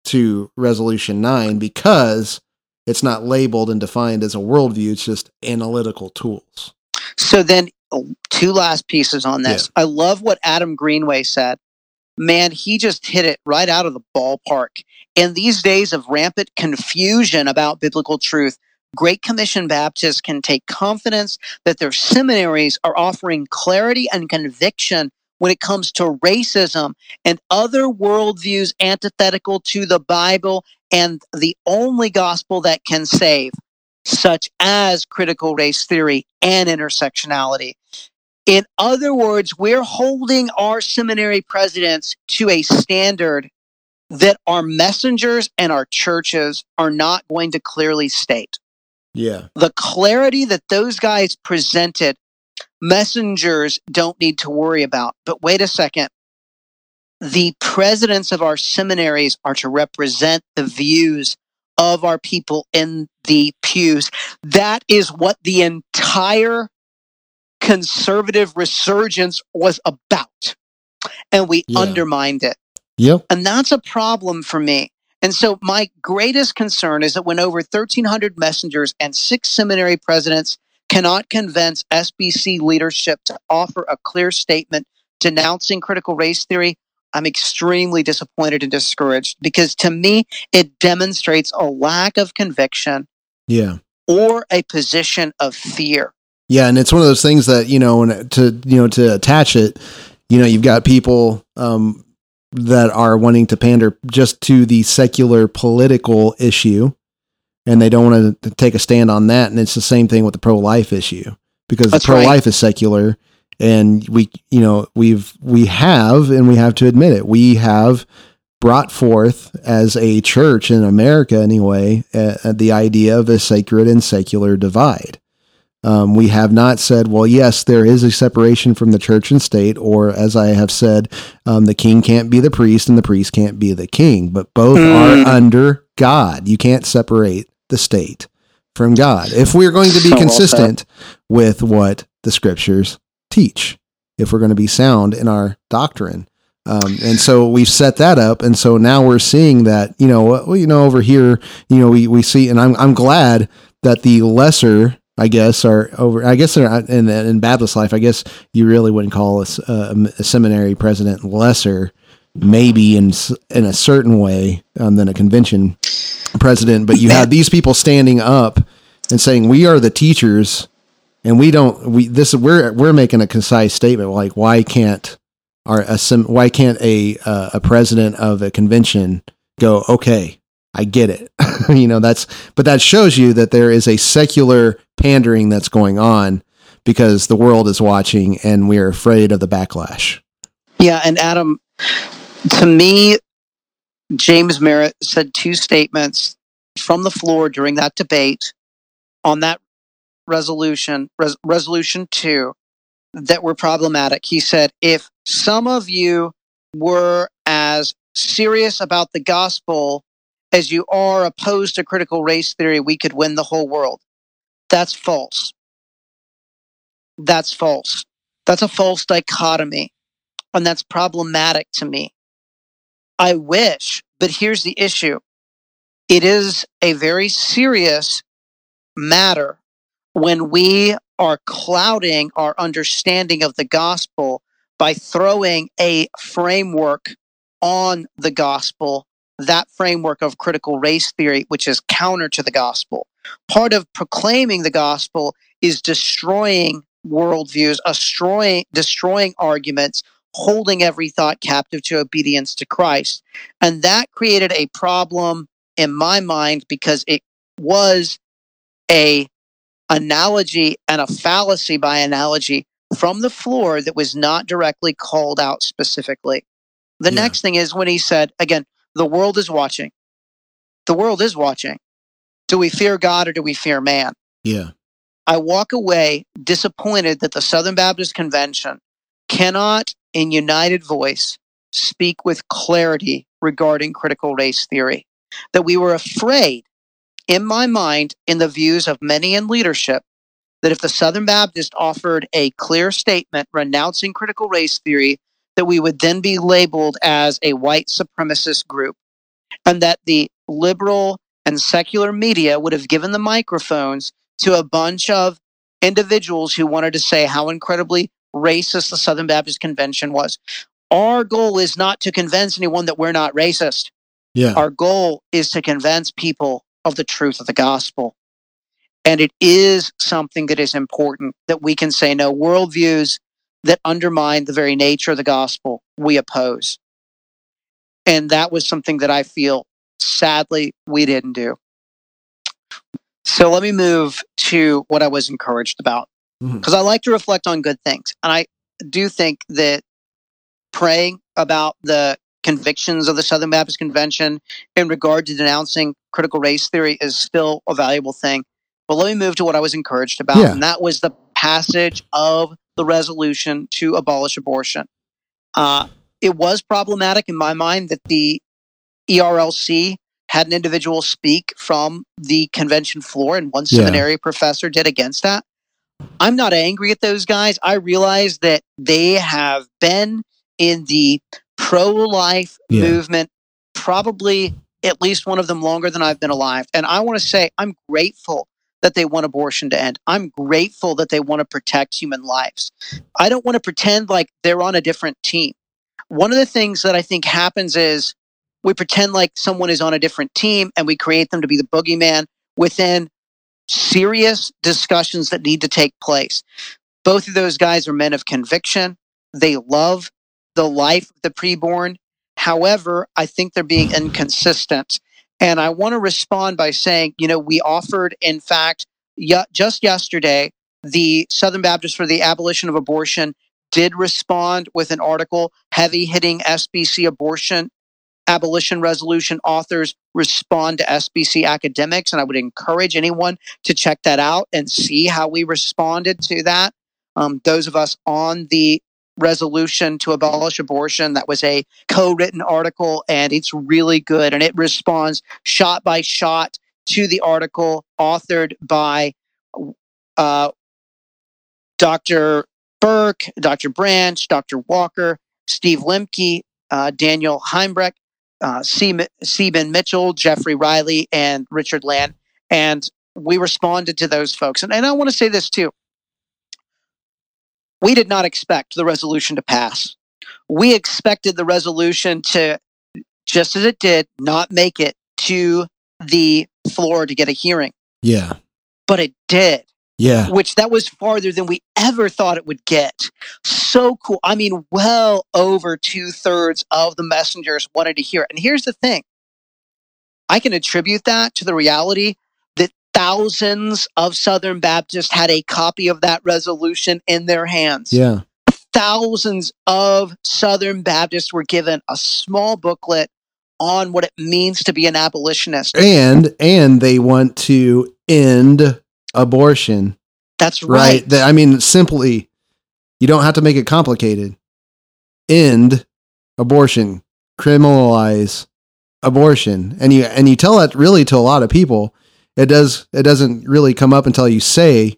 to Resolution Nine because it's not labeled and defined as a worldview. It's just analytical tools. So then, oh, two last pieces on this. I love what Adam Greenway said. Man, he just hit it right out of the ballpark. In these days of rampant confusion about biblical truth, Great Commission Baptists can take confidence that their seminaries are offering clarity and conviction when it comes to racism and other worldviews antithetical to the Bible and the only gospel that can save such as critical race theory and intersectionality. In other words, we're holding our seminary presidents to a standard that our messengers and our churches are not going to clearly state. Yeah. The clarity that those guys presented, messengers don't need to worry about. But wait a second. The presidents of our seminaries are to represent the views of our people in the pews. That is what the entire conservative resurgence was about. And we Yeah. undermined it. Yep. And that's a problem for me. And so my greatest concern is that when over 1,300 messengers and six seminary presidents cannot convince SBC leadership to offer a clear statement denouncing critical race theory, I'm extremely disappointed and discouraged because to me, it demonstrates a lack of conviction Yeah. or a position of fear. Yeah, and it's one of those things that you know, when to you know to attach it, you know, you've got people um, that are wanting to pander just to the secular political issue, and they don't want to take a stand on that. And it's the same thing with the pro life issue because That's the pro life is secular, and we you know we've we have and we have to admit it we have brought forth as a church in America anyway uh, the idea of a sacred and secular divide. Um, we have not said, well, yes, there is a separation from the church and state, or as I have said, um, the king can't be the priest and the priest can't be the king, but both Mm. are under God. You can't separate the state from God. If we're going to be So well consistent with what the scriptures teach, if we're going to be sound in our doctrine. Um, and so we've set that up, and so now we're seeing that you know, well, you know, over here, you know, we, we see, and I'm I'm glad that the lesser, I guess, are over. I guess they're in in Baptist life. I guess you really wouldn't call a seminary president lesser, maybe in in a certain way um, than a convention president. But you have these people standing up and saying, "We are the teachers." And we don't. We this we're we're making a concise statement like why can't our a, why can't a uh, a president of a convention go okay I get it you know that's but that shows you that there is a secular pandering that's going on because the world is watching and we're afraid of the backlash Yeah, and Adam, to me, James Merritt said two statements from the floor during that debate on that resolution, res- resolution two, that were problematic. He said, if some of you were as serious about the gospel as you are opposed to critical race theory, we could win the whole world. That's false. That's false. That's a false dichotomy. And that's problematic to me. I wish, but here's the issue it is a very serious matter when we are clouding our understanding of the gospel by throwing a framework on the gospel, that framework of critical race theory, which is counter to the gospel. Part of proclaiming the gospel is destroying worldviews, destroying, destroying arguments, holding every thought captive to obedience to Christ. And that created a problem in my mind because it was a analogy and a fallacy by analogy from the floor that was not directly called out specifically. The Yeah. next thing is when he said, again, the world is watching. The world is watching. Do we fear God or do we fear man? Yeah. I walk away disappointed that the Southern Baptist Convention cannot, in united voice, speak with clarity regarding critical race theory. That we were afraid, in my mind, in the views of many in leadership, that if the Southern Baptist offered a clear statement renouncing critical race theory, that we would then be labeled as a white supremacist group, and that the liberal and secular media would have given the microphones to a bunch of individuals who wanted to say how incredibly racist the Southern Baptist Convention was. Our goal is not to convince anyone that we're not racist. Yeah. Our goal is to convince people of the truth of the gospel. And it is something that is important that we can say no worldviews that undermine the very nature of the gospel we oppose. And that was something that I feel sadly we didn't do. So let me move to what I was encouraged about Because I like to reflect on good things. And I do think that praying about the convictions of the Southern Baptist Convention in regard to denouncing critical race theory is still a valuable thing. But let me move to what I was encouraged about, Yeah. and that was the passage of the resolution to abolish abortion. Uh, it was problematic in my mind that the ERLC had an individual speak from the convention floor, and one Yeah. seminary professor did against that. I'm not angry at those guys. I realize that they have been in the pro life Yeah. movement, probably at least one of them longer than I've been alive. And I want to say I'm grateful that they want abortion to end. I'm grateful that they want to protect human lives. I don't want to pretend like they're on a different team. One of the things that I think happens is we pretend like someone is on a different team and we create them to be the boogeyman within serious discussions that need to take place. Both of those guys are men of conviction. They love the life of the preborn. However, I think they're being inconsistent. And I want to respond by saying, you know, we offered, in fact, ye- just yesterday, the Southern Baptist for the Abolition of Abortion did respond with an article heavy hitting SBC abortion abolition resolution authors respond to SBC academics. And I would encourage anyone to check that out and see how we responded to that. Um, those of us on the resolution to abolish abortion, that was a co written article, and it's really good. And it responds shot by shot to the article authored by uh, Dr. Burk, Dr. Branch, Dr. Walker, Steve Lemke, uh, Daniel Heimbach, uh, Mitchell, Jeffrey Riley, and Richard Land. And we responded to those folks. And, and I want to say this too. We did not expect the resolution to pass. We expected the resolution to, just as it did, not make it to the floor to get a hearing, Yeah. but it did Yeah. which that was farther than we ever thought it would get. So cool. I mean, well over two thirds of the messengers wanted to hear it. And here's the thing I can attribute that to the reality that thousands of Southern Baptists had a copy of that resolution in their hands. Yeah. Thousands of Southern Baptists were given a small booklet on what it means to be an abolitionist. And and they want to end abortion. That's Right. right. That- I mean, simply, you don't have to make it complicated. End abortion. Criminalize abortion. And you and you tell that really to a lot of people. It does it doesn't really come up until you say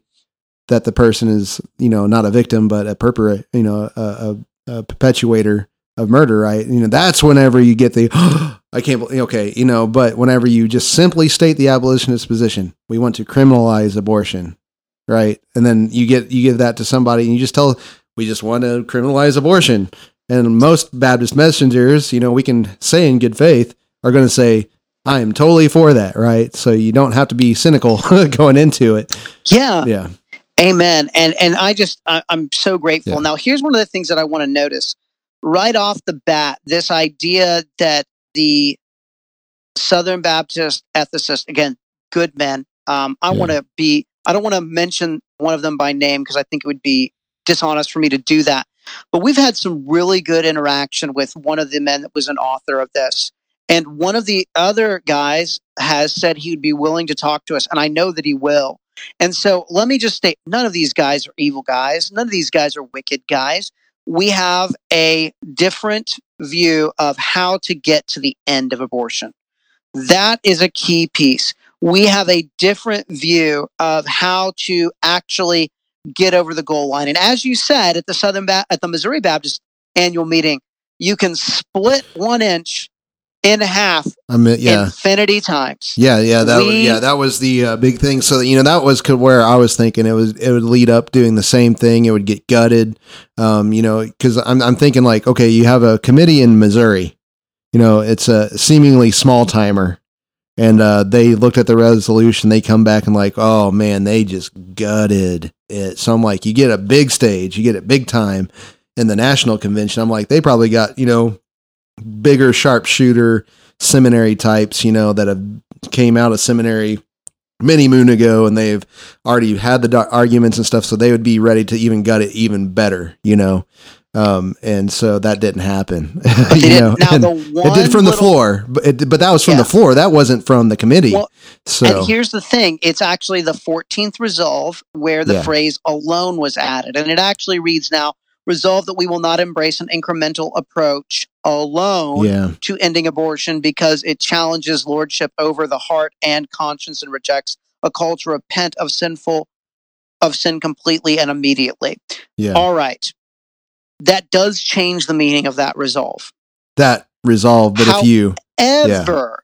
that the person is you know not a victim but a perpetrator, you know, a, a, a perpetuator of murder, right? You know, that's whenever you get the I can't believe okay, you know, but whenever you just simply state the abolitionist position, we want to criminalize abortion, right? And then you get you give that to somebody and you just tell we just want to criminalize abortion. And most Baptist messengers, you know, we can say in good faith, are going to say, I am totally for that, right? So you don't have to be cynical going into it. Yeah. Yeah. Amen. And and I just I, I'm so grateful. Yeah. Now here's one of the things that I want to notice right off the bat. This idea that the Southern Baptist ethicists, again, good men. Um, I Yeah. want to be. I don't want to mention one of them by name because I think it would be dishonest for me to do that. But we've had some really good interaction with one of the men that was an author of this. And one of the other guys has said he would be willing to talk to us. And I know that he will. And so let me just state none of these guys are evil guys. None of these guys are wicked guys. We have a different view of how to get to the end of abortion. That is a key piece. We have a different view of how to actually get over the goal line. And as you said at the Southern ba- at the Missouri Baptist annual meeting, you can split one inch in half I mean, yeah. infinity times. Yeah, yeah, that was, We- yeah, that was the uh, big thing. So you know that was co- where I was thinking it was it would lead up doing the same thing. It would get gutted, um, you know, because I'm I'm thinking like okay, you have a committee in Missouri, you know, it's a seemingly small timer, and uh, they looked at the resolution. They come back and like, oh man, they just gutted it. So I'm like, you get a big stage, you get it big time in the national convention. I'm like, they probably got you know bigger sharpshooter seminary types, you know, that have came out of seminary many moon ago and they've already had the do- arguments and stuff. So they would be ready to even gut it even better, you know? Um, and so that didn't happen, you didn't- know, now it did from the floor, but, it, but that was from Yeah. the floor. That wasn't from the committee. Well, so And here's the thing it's actually the 14th resolve where the Yeah. phrase alone was added. And it actually reads now resolve that we will not embrace an incremental approach alone yeah, to ending abortion because it challenges lordship over the heart and conscience and rejects a call to repent of sinful of sin completely and immediately. yeah, All right. That does change the meaning of that resolve. that resolve, But How- if you, ever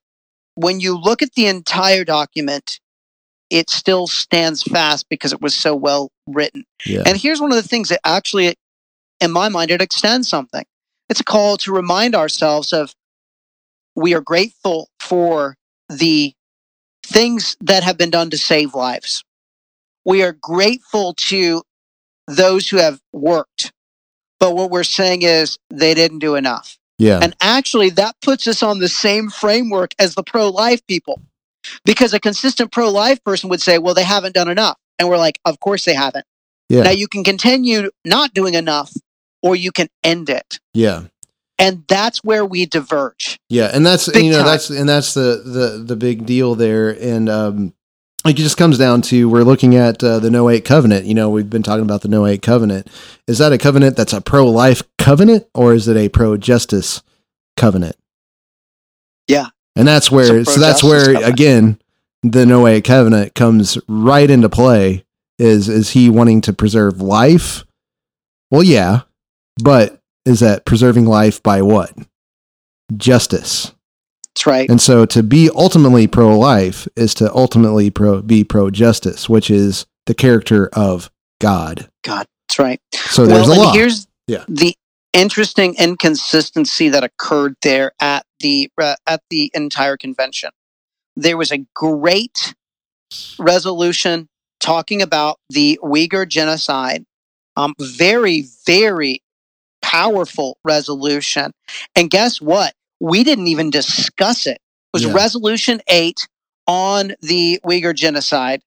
when you look at the entire document it still stands fast because it was so well written yeah, and here's one of the things that actually in my mind it extends something it's a call to remind ourselves of we are grateful for the things that have been done to save lives we are grateful to those who have worked but what we're saying is they didn't do enough yeah, and actually, that puts us on the same framework as the pro life people. Because a consistent pro life person would say, well, they haven't done enough. And we're like, of course they haven't. yeah, Now, you can continue not doing enough or you can end it. yeah. And that's where we diverge. Yeah, and that's Big you know time. that's and that's the the the big deal there, and um, like it just comes down to we're looking at uh, the Noahic Covenant. You know, we've been talking about the Noahic Covenant. Is that a covenant that's a pro life covenant, or is it a pro justice covenant? Yeah. and that's where so that's where covenant. again the Noahic Covenant comes right into play. Is is he wanting to preserve life? Well, yeah, but is that preserving life by what? Justice. That's right. And so to be ultimately pro life is to ultimately pro be pro justice, which is the character of God. God, that's right. So there's a law. here's Yeah. the interesting inconsistency that occurred there at the uh, at the entire convention. There was a great resolution talking about the Uyghur genocide. Um, very, very powerful resolution. And guess what? We didn't even discuss it. It was Yeah. Resolution 8 on the Uyghur genocide.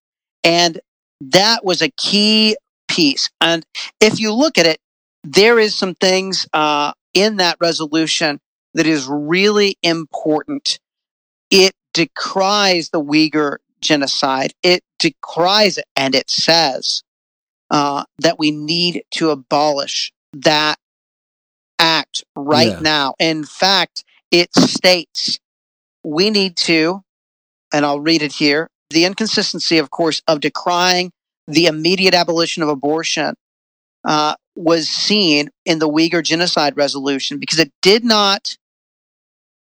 And that was a key piece. And if you look at it, there is some things uh, in that resolution that is really important. It decries the Uyghur genocide. It decries it, and it says uh, that we need to abolish that right Yeah. now. In fact, it states we need to, and I'll read it here the inconsistency, of course, of decrying the immediate abolition of abortion uh, was seen in the Uyghur Genocide Resolution because it did not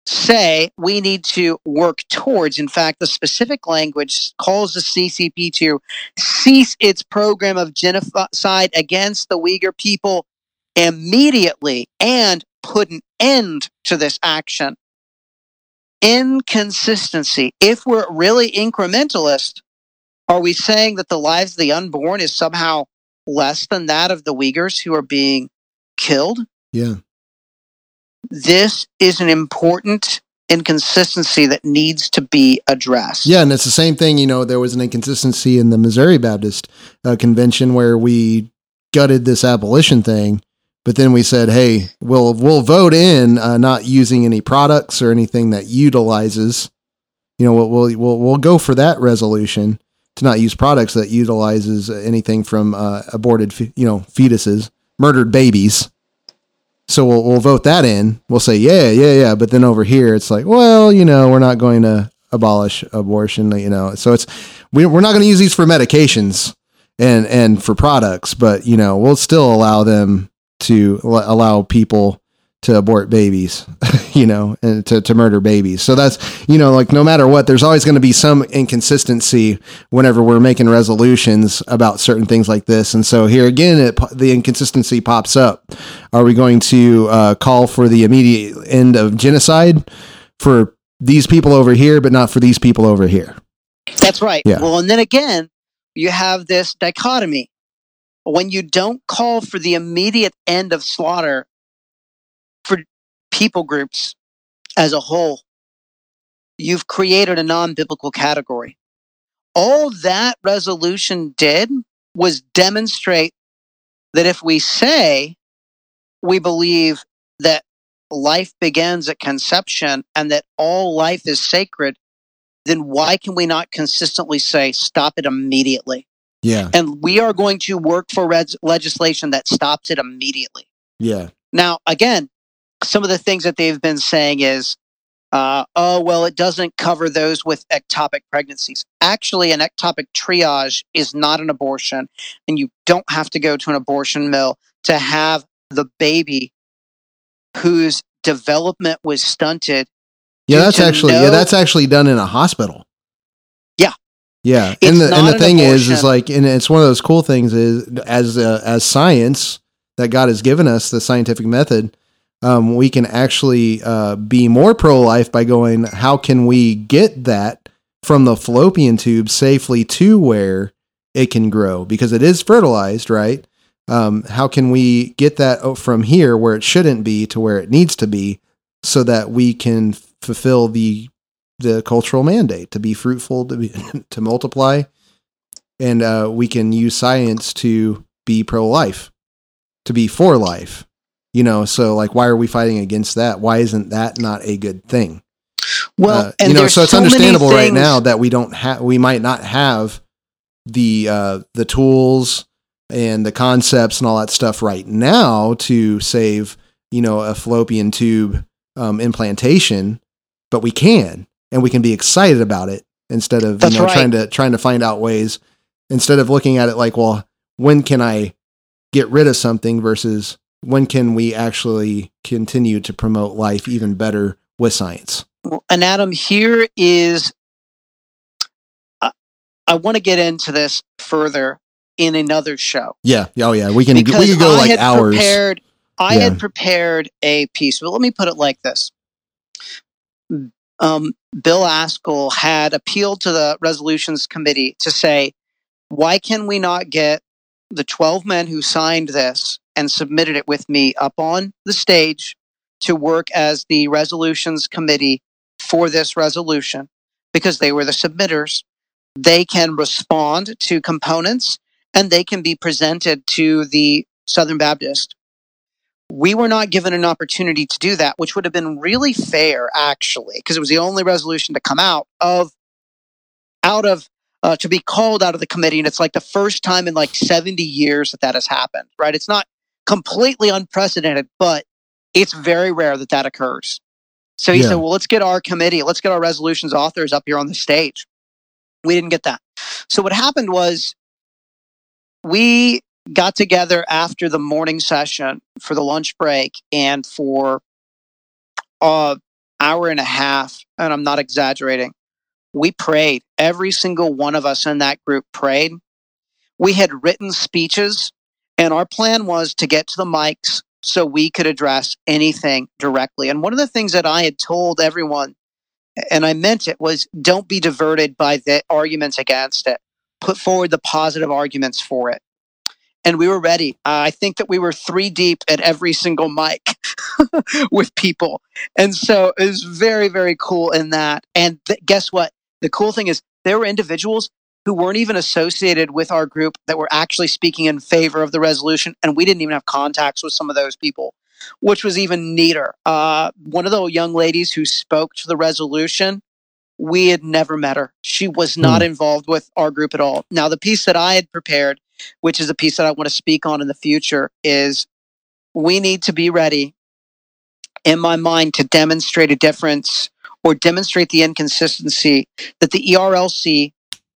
say we need to work towards. In fact, the specific language calls the CCP to cease its program of genocide against the Uyghur people immediately and put an end to this action. Inconsistency. If we're really incrementalist, are we saying that the lives of the unborn is somehow less than that of the Uyghurs who are being killed? Yeah. This is an important inconsistency that needs to be addressed. Yeah, and it's the same thing. You know, there was an inconsistency in the Missouri Baptist uh, Convention where we gutted this abolition thing, but then we said, "Hey, we'll we'll vote in uh, not using any products or anything that utilizes." You know, we'll, we'll we'll we'll go for that resolution to not use products that utilizes anything from uh, aborted, fe- you know, fetuses, murdered babies. So we'll we'll vote that in. We'll say, yeah, yeah, yeah. But then over here, it's like, well, you know, we're not going to abolish abortion. You know, so it's we, we're not going to use these for medications and and for products, but you know, we'll still allow them to l- allow people to abort babies, you know, and to, to murder babies. So that's, you know, like no matter what, there's always going to be some inconsistency whenever we're making resolutions about certain things like this. And so here again, it, the inconsistency pops up. Are we going to uh, call for the immediate end of genocide for these people over here, but not for these people over here? That's right. Yeah. Well, and then again, you have this dichotomy. When you don't call for the immediate end of slaughter for people groups as a whole, you've created a non biblical category. All that resolution did was demonstrate that if we say we believe that life begins at conception and that all life is sacred, then why can we not consistently say, stop it immediately? Yeah. And we are going to work for res- legislation that stops it immediately. Yeah. Now, again, some of the things that they've been saying is, uh, oh, well, it doesn't cover those with ectopic pregnancies. Actually, an ectopic triage is not an abortion, and you don't have to go to an abortion mill to have the baby whose development was stunted. Yeah, that's actually yeah, that's actually done in a hospital. Yeah. It's and the and the an thing is, is like, and it's one of those cool things is as uh, as science that God has given us the scientific method, um, we can actually uh, be more pro life by going, how can we get that from the fallopian tube safely to where it can grow because it is fertilized, right? Um, how can we get that from here where it shouldn't be to where it needs to be, so that we can fulfill the the cultural mandate to be fruitful, to be, to multiply, and uh, we can use science to be pro life, to be for life. You know, so like, why are we fighting against that? Why isn't that not a good thing? Well, Uh, and you know, so it's many understandable right now that we don't have, we might not have the uh, the tools and the concepts and all that stuff right now to save, you know, a fallopian tube um, implantation, but we can, and we can be excited about it instead of That's you know right. trying to trying to find out ways instead of looking at it like, well, when can I get rid of something versus when can we actually continue to promote life even better with science? Well, And Adam, here is. I, I want to get into this further in another show Yeah. Oh, yeah. We can we because go I like had hours. prepared. I Yeah. had prepared a piece, but let me put it like this: um, Bill Ascol had appealed to the resolutions committee to say, why can we not get the 12 men who signed this and submitted it with me up on the stage to work as the resolutions committee for this resolution because they were the submitters. They can respond to components and they can be presented to the Southern Baptist. We were not given an opportunity to do that, which would have been really fair, actually, because it was the only resolution to come out of out of uh, to be called out of the committee, and it's like the first time in like seventy years that that has happened. Right? It's not completely unprecedented, but it's very rare that that occurs. So he Yeah. said, "Well, let's get our committee, let's get our resolutions authors up here on the stage." We didn't get that. So what happened was we got together after the morning session for the lunch break and for a hour and a half, and I'm not exaggerating. We prayed. Every single one of us in that group prayed. We had written speeches, and our plan was to get to the mics so we could address anything directly. And one of the things that I had told everyone, and I meant it, was don't be diverted by the arguments against it. Put forward the positive arguments for it. And we were ready. Uh, I think that we were three deep at every single mic with people. And so it was very, very cool in that. And th- guess what? The cool thing is there were individuals who weren't even associated with our group that were actually speaking in favor of the resolution. And we didn't even have contacts with some of those people, which was even neater. Uh, one of the young ladies who spoke to the resolution, we had never met her. She was not involved with our group at all. Now, the piece that I had prepared, which is a piece that I want to speak on in the future, is we need to be ready in my mind to demonstrate a difference or demonstrate the inconsistency that the ERLC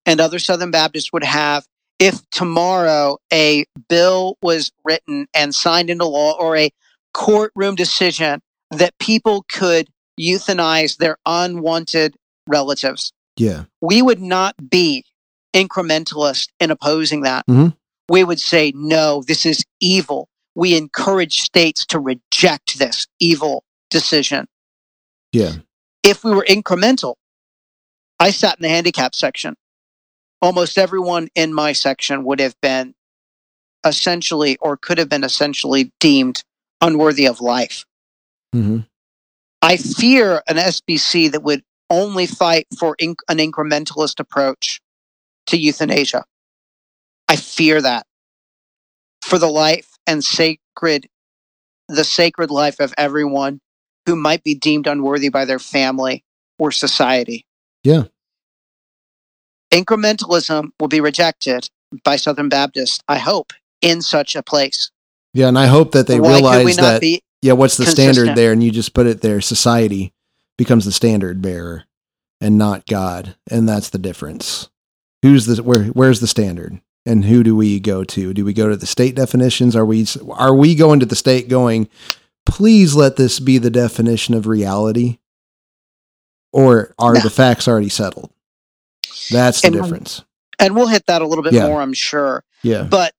and other Southern Baptists would have if tomorrow a bill was written and signed into law or a courtroom decision that people could euthanize their unwanted relatives. Yeah. We would not be incrementalist in opposing that. Mhm. We would say, no, this is evil. We encourage states to reject this evil decision Yeah. if we were incremental, I sat in the handicap section. Almost everyone in my section would have been essentially or could have been essentially deemed unworthy of life. hmm I fear an SBC that would only fight for inc- an incrementalist approach to euthanasia. I fear that for the life and sacred, the sacred life of everyone who might be deemed unworthy by their family or society. Yeah. Incrementalism will be rejected by Southern Baptists, I hope, in such a place. Yeah. And I hope that they Why realize that, yeah, what's the standard there? And you just put it there. Society becomes the standard bearer and not God. And that's the difference. Who's the, where, where's the standard? And who do we go to? Do we go to the state definitions? Are we, are we going to the state going, please let this be the definition of reality? Or are No. the facts already settled? That's the And- difference. And we'll hit that a little bit Yeah. more, I'm sure. Yeah. But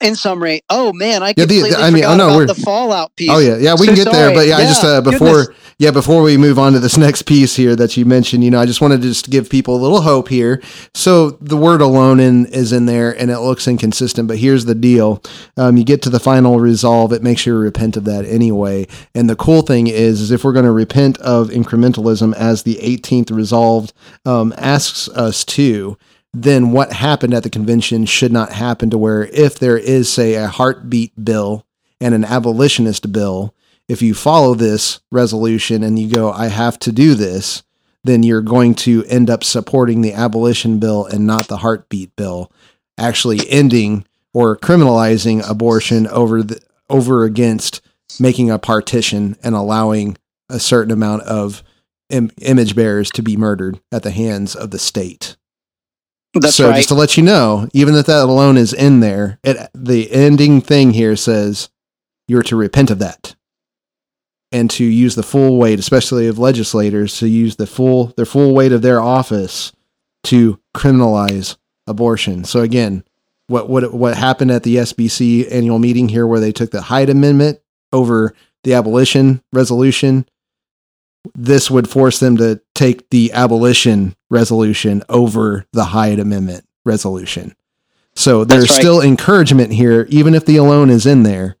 in summary, oh man, I Yeah, the- completely I mean, oh, no, about we're- the Fallout piece. Oh yeah, yeah, we So can get there, but yeah, I just Yeah, uh, before goodness. Yeah before we move on to this next piece here that you mentioned, you know, I just wanted to just give people a little hope here. So the word alone in is in there, and it looks inconsistent, but here's the deal: um, you get to the final resolve, it makes you repent of that anyway. And the cool thing is, is if we're going to repent of incrementalism as the 18th resolved um, asks us to, then what happened at the convention should not happen to where if there is say a heartbeat bill and an abolitionist bill if you follow this resolution and you go i have to do this then you're going to end up supporting the abolition bill and not the heartbeat bill actually ending or criminalizing abortion over the over against making a partition and allowing a certain amount of Im- image bearers to be murdered at the hands of the state That's so right. just to let you know, even if that alone is in there, it the ending thing here says you're to repent of that and to use the full weight, especially of legislators, to use the full their full weight of their office to criminalize abortion. So again, what what what happened at the SBC annual meeting here, where they took the Hyde Amendment over the abolition resolution, this would force them to take the abolition resolution over the Hyde Amendment resolution. So there's right. still encouragement here, even if the alone is in there.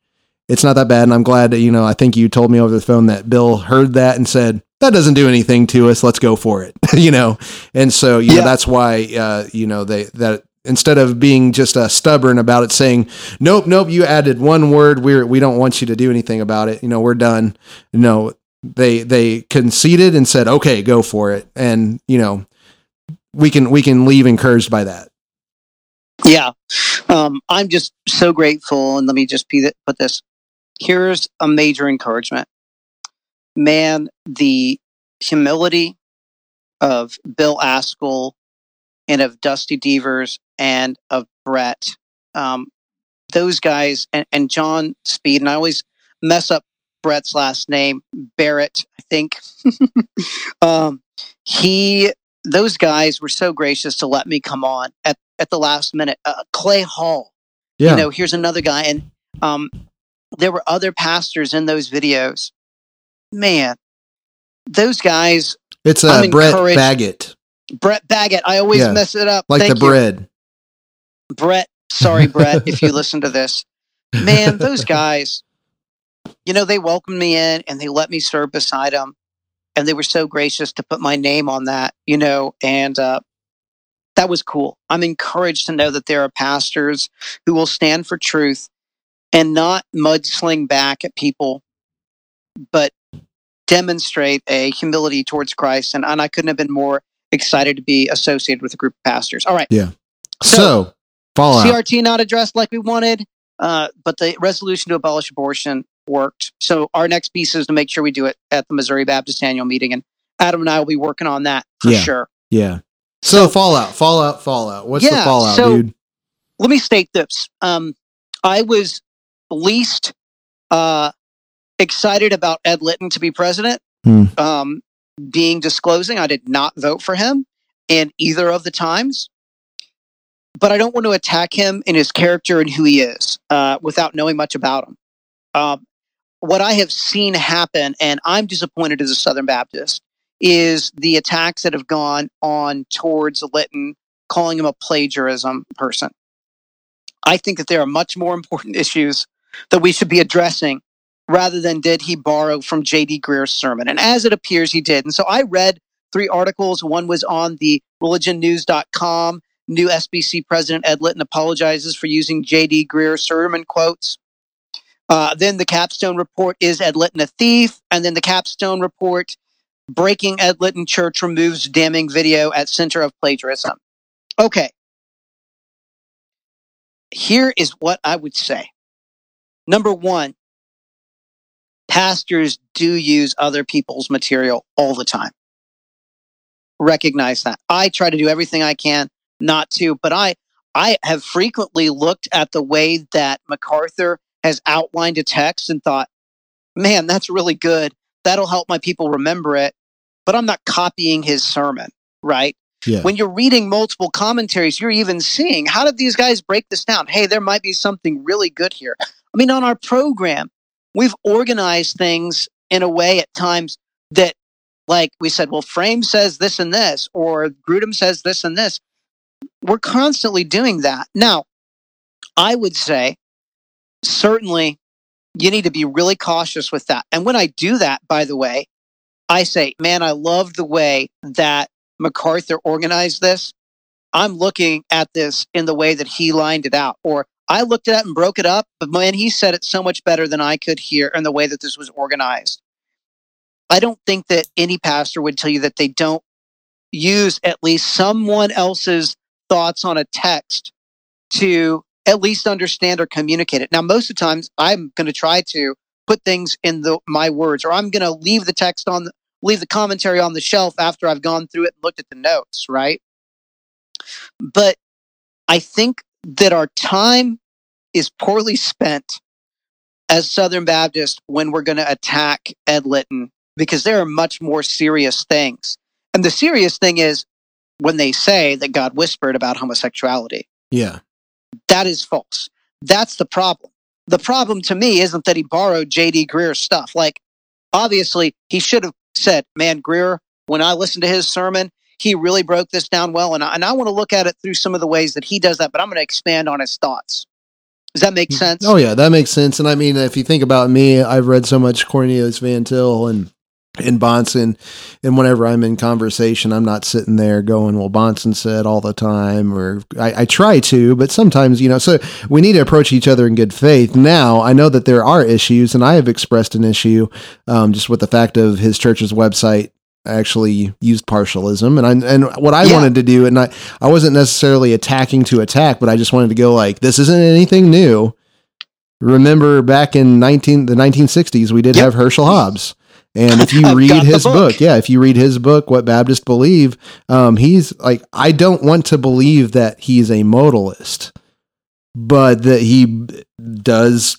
It's not that bad. And I'm glad that, you know, I think you told me over the phone that Bill heard that and said, that doesn't do anything to us. Let's go for it. you know? And so, you know, Yeah. that's why, uh, you know, they, that instead of being just uh, stubborn about it, saying, nope, nope, you added one word. We're, we don't want you to do anything about it. You know, we're done. You No, they, they conceded and said, okay, go for it. And, you know, we can, we can leave encouraged by that. Yeah. Um, I'm just so grateful. And let me just put this here's a major encouragement. Man, the humility of Bill Ascol and of Dusty Deevers and of Brett um, those guys and, and John Speed, and I always mess up Brett's last name, Barrett, I think. um, he, those guys were so gracious to let me come on at, at the last minute. Uh, Clay Hall, Yeah. you know, here's another guy. And um, there were other pastors in those videos. Man, those guys, it's uh, I'm Brett Baggett, Brett Baggett, I always Yeah, mess it up. like Thank the you. bread. Brett, sorry, Brett, if you listen to this. Man, those guys, you know, they welcomed me in and they let me serve beside them. And they were so gracious to put my name on that, you know, and uh, that was cool. I'm encouraged to know that there are pastors who will stand for truth and not mudsling back at people, but demonstrate a humility towards Christ. And, and I couldn't have been more excited to be associated with a group of pastors. All right. So, So- Fallout. CRT not addressed like we wanted, uh, but the resolution to abolish abortion worked. So our next piece is to make sure we do it at the Missouri Baptist annual meeting, and Adam and I will be working on that for Yeah. sure. yeah. So Fallout, Fallout, Fallout. What's the Fallout, so- dude? Let me state this: um, I was least uh, excited about Ed Litton to be president. Hmm. Um, being disclosing, I did not vote for him in either of the times. But I don't want to attack him in his character and who he is uh, without knowing much about him. Um, what I have seen happen, and I'm disappointed as a Southern Baptist, is the attacks that have gone on towards Litton, calling him a plagiarism person. I think that there are much more important issues that we should be addressing rather than did he borrow from J.D. Greear's sermon. And as it appears, he did. And so I read three articles. One was on the religionnews.com. New SBC President Ed Litton apologizes for using J.D. Greear sermon quotes. Uh, then the capstone report is Ed Litton a thief? And then the capstone report breaking Ed Litton Church removes damning video at center of plagiarism. Okay. Here is what I would say. Number one, pastors do use other people's material all the time. Recognize that. I try to do everything I can not to, but I I have frequently looked at the way that MacArthur has outlined a text and thought, man, that's really good. That'll help my people remember it. But I'm not copying his sermon, right? Yeah. When you're reading multiple commentaries, you're even seeing how did these guys break this down? Hey, there might be something really good here. I mean, on our program, we've organized things in a way at times that, like we said, well, Frame says this and this, or Grudem says this and this. We're constantly doing that. Now, I would say certainly you need to be really cautious with that. And when I do that, by the way, I say, man, I love the way that MacArthur organized this. I'm looking at this in the way that he lined it out. Or I looked at it and broke it up, but man, he said it so much better than I could hear in the way that this was organized. I don't think that any pastor would tell you that they don't use at least someone else's thoughts on a text to at least understand or communicate it. Now, most of the times, I'm going to try to put things in the my words, or I'm going to leave the text on, leave the commentary on the shelf after I've gone through it and looked at the notes, right? But I think that our time is poorly spent as Southern Baptists when we're going to attack Ed Litton because there are much more serious things. And the serious thing is when they say that God whispered about homosexuality. Yeah. That is false. That's the problem. The problem to me isn't that he borrowed J.D. Greear's stuff. Like, obviously, he should have said, Man, Greear, when I listened to his sermon, he really broke this down well. And I, and I want to look at it through some of the ways that he does that, but I'm going to expand on his thoughts. Does that make sense? Oh yeah, that makes sense. And I mean, if you think about me, I've read so much Cornelius Van Til and and Bahnsen, and whenever I'm in conversation, I'm not sitting there going, "Well, Bahnsen said all the time," or I, I try to, but sometimes you know. So we need to approach each other in good faith. Now I know that there are issues, and I have expressed an issue um, just with the fact of his church's website actually used partialism and I and what I Yeah. wanted to do and I I wasn't necessarily attacking to attack but I just wanted to go like this isn't anything new remember back in 19 the 1960s we did Yep. have Herschel Hobbs and if you read his book. book. yeah if you read his book what Baptists believe um he's like I don't want to believe that he's a modalist but that he does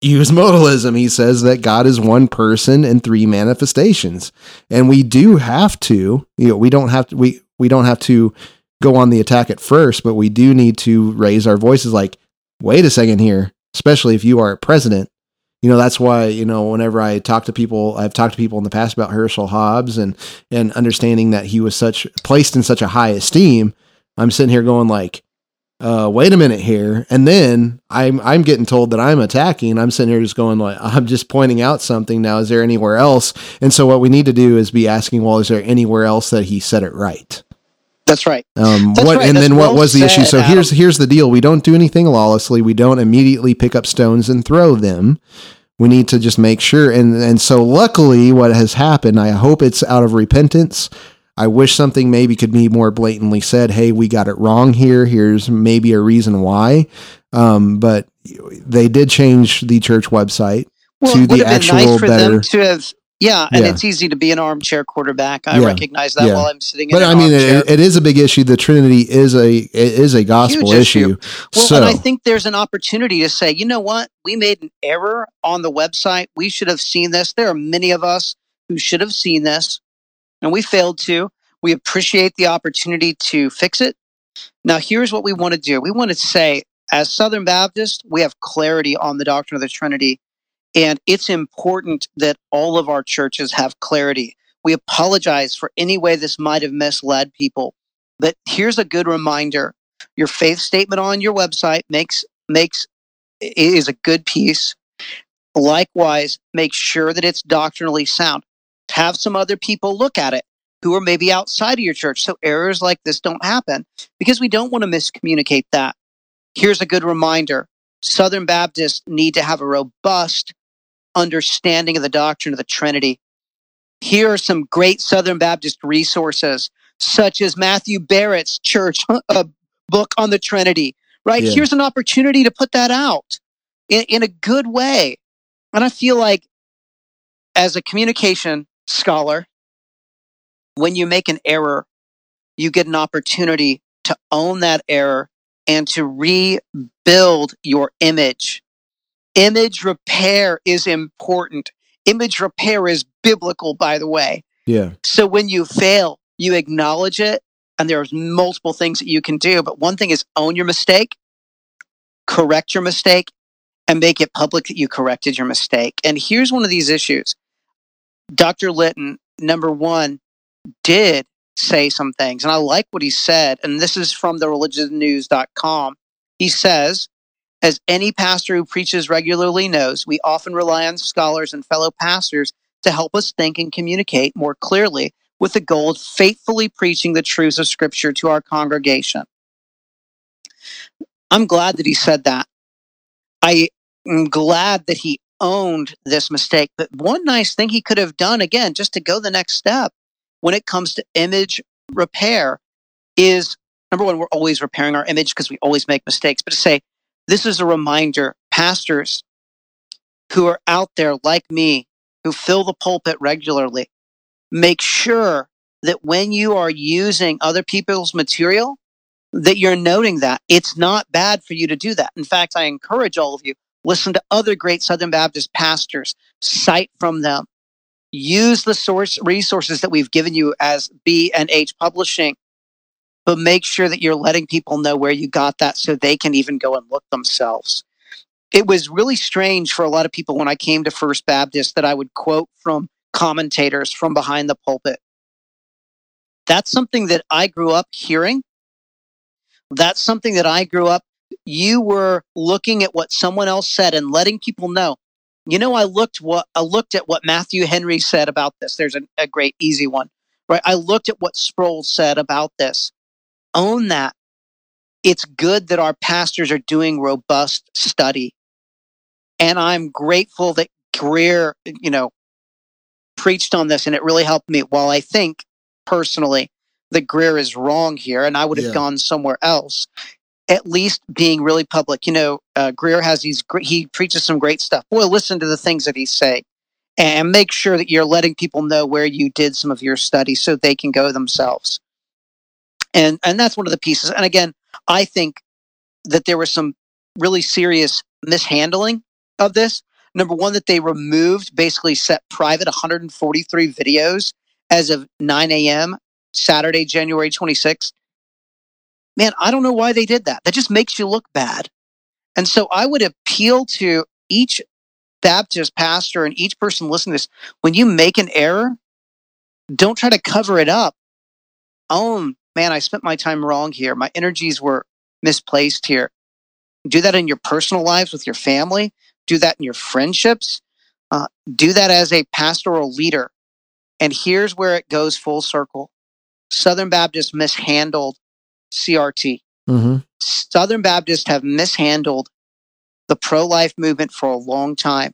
use modalism. He says that God is one person and three manifestations. And we do have to, you know, we don't have to we we don't have to go on the attack at first, but we do need to raise our voices like, wait a second here, especially if you are a president. You know, that's why, you know, whenever I talk to people, I've talked to people in the past about Herschel Hobbs and and understanding that he was such placed in such a high esteem, I'm sitting here going like, uh, wait a minute here. And then I'm I'm getting told that I'm attacking. I'm sitting here just going like I'm just pointing out something. Now, is there anywhere else? And so what we need to do is be asking, well, is there anywhere else that he said it right? That's right. Um, That's what right. and That's then what was the issue? So here's here's the deal. We don't do anything lawlessly. We don't immediately pick up stones and throw them. We need to just make sure. And and so luckily, what has happened, I hope it's out of repentance. I wish something maybe could be more blatantly said. Hey, we got it wrong here. Here's maybe a reason why. Um, but they did change the church website. Well, to the actual nice better- to have. Yeah, and Yeah. it's easy to be an armchair quarterback. I Yeah. recognize that Yeah. while I'm sitting in But I mean, it, it is a big issue. The Trinity is a it is a gospel Huge issue. issue. Well, so and I think there's an opportunity to say, you know what? We made an error on the website. We should have seen this. There are many of us who should have seen this, and we failed to. We appreciate the opportunity to fix it. Now, here's what we want to do we want to say, as Southern Baptists, we have clarity on the doctrine of the Trinity, and it's important that all of our churches have clarity. We apologize for any way this might have misled people. But here's a good reminder your faith statement on your website makes makes is a good piece likewise make sure that it's doctrinally sound have some other people look at it who are maybe outside of your church so errors like this don't happen because we don't want to miscommunicate that here's a good reminder southern baptists need to have a robust understanding of the doctrine of the trinity here are some great southern baptist resources such as matthew barrett's church uh, book on the Trinity, right? Yeah. Here's an opportunity to put that out in, in a good way. And I feel like, as a communication scholar, when you make an error, you get an opportunity to own that error and to rebuild your image. Image repair is important. Image repair is biblical, by the way. yeah, So when you fail, you acknowledge it, and there's multiple things that you can do. But one thing is own your mistake, correct your mistake, and make it public that you corrected your mistake. And here's one of these issues. Dr. Litton, number one, did say some things, and I like what he said. And this is from the religionnews.com. He says, as any pastor who preaches regularly knows, we often rely on scholars and fellow pastors to help us think and communicate more clearly with the goal of faithfully preaching the truths of Scripture to our congregation. I'm glad that he said that. I am glad that he owned this mistake. But one nice thing he could have done, again, just to go the next step when it comes to image repair, is number one, we're always repairing our image because we always make mistakes. But to say, this is a reminder, pastors who are out there like me, who fill the pulpit regularly, make sure that when you are using other people's material, that you're noting that it's not bad for you to do that. In fact, I encourage all of you listen to other great Southern Baptist pastors, cite from them, use the source resources that we've given you as B and H Publishing, but make sure that you're letting people know where you got that so they can even go and look themselves. It was really strange for a lot of people when I came to First Baptist that I would quote from commentators from behind the pulpit. That's something that I grew up hearing. That's something that I grew up. You were looking at what someone else said and letting people know. You know, I looked what I looked at what Matthew Henry said about this. There's a, a great easy one, right? I looked at what Sproul said about this. Own that. It's good that our pastors are doing robust study, and I'm grateful that Greear, you know, preached on this, and it really helped me. While I think personally that Greear is wrong here, and I would have Yeah. gone somewhere else. At least being really public, you know, uh, Greear has these. He preaches some great stuff. Boy, listen to the things that he's saying, and make sure that you're letting people know where you did some of your study, so they can go themselves. And and that's one of the pieces. And again, I think that there was some really serious mishandling of this. Number one, that they removed, basically set private 143 videos as of 9 a.m. Saturday, January 26th. Man, I don't know why they did that. That just makes you look bad. And so I would appeal to each Baptist pastor and each person listening to this when you make an error, don't try to cover it up. Oh, man, I spent my time wrong here. My energies were misplaced here. Do that in your personal lives with your family, do that in your friendships, uh, do that as a pastoral leader. And here's where it goes full circle Southern Baptists mishandled CRT. Mm-hmm. Southern Baptists have mishandled the pro life movement for a long time.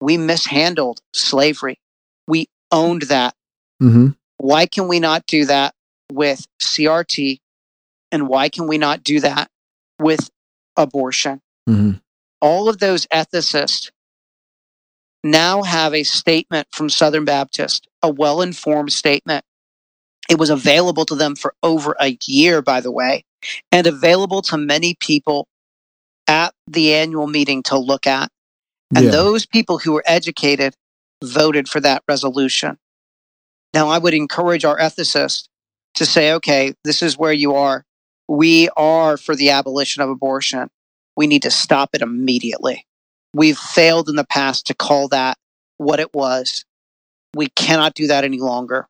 We mishandled slavery. We owned that. Mm-hmm. Why can we not do that with CRT? And why can we not do that with abortion? Mm-hmm. All of those ethicists now have a statement from Southern Baptist, a well informed statement. It was available to them for over a year, by the way, and available to many people at the annual meeting to look at. And Yeah. those people who were educated voted for that resolution. Now, I would encourage our ethicists to say, okay, this is where you are. We are for the abolition of abortion. We need to stop it immediately. We've failed in the past to call that what it was. We cannot do that any longer.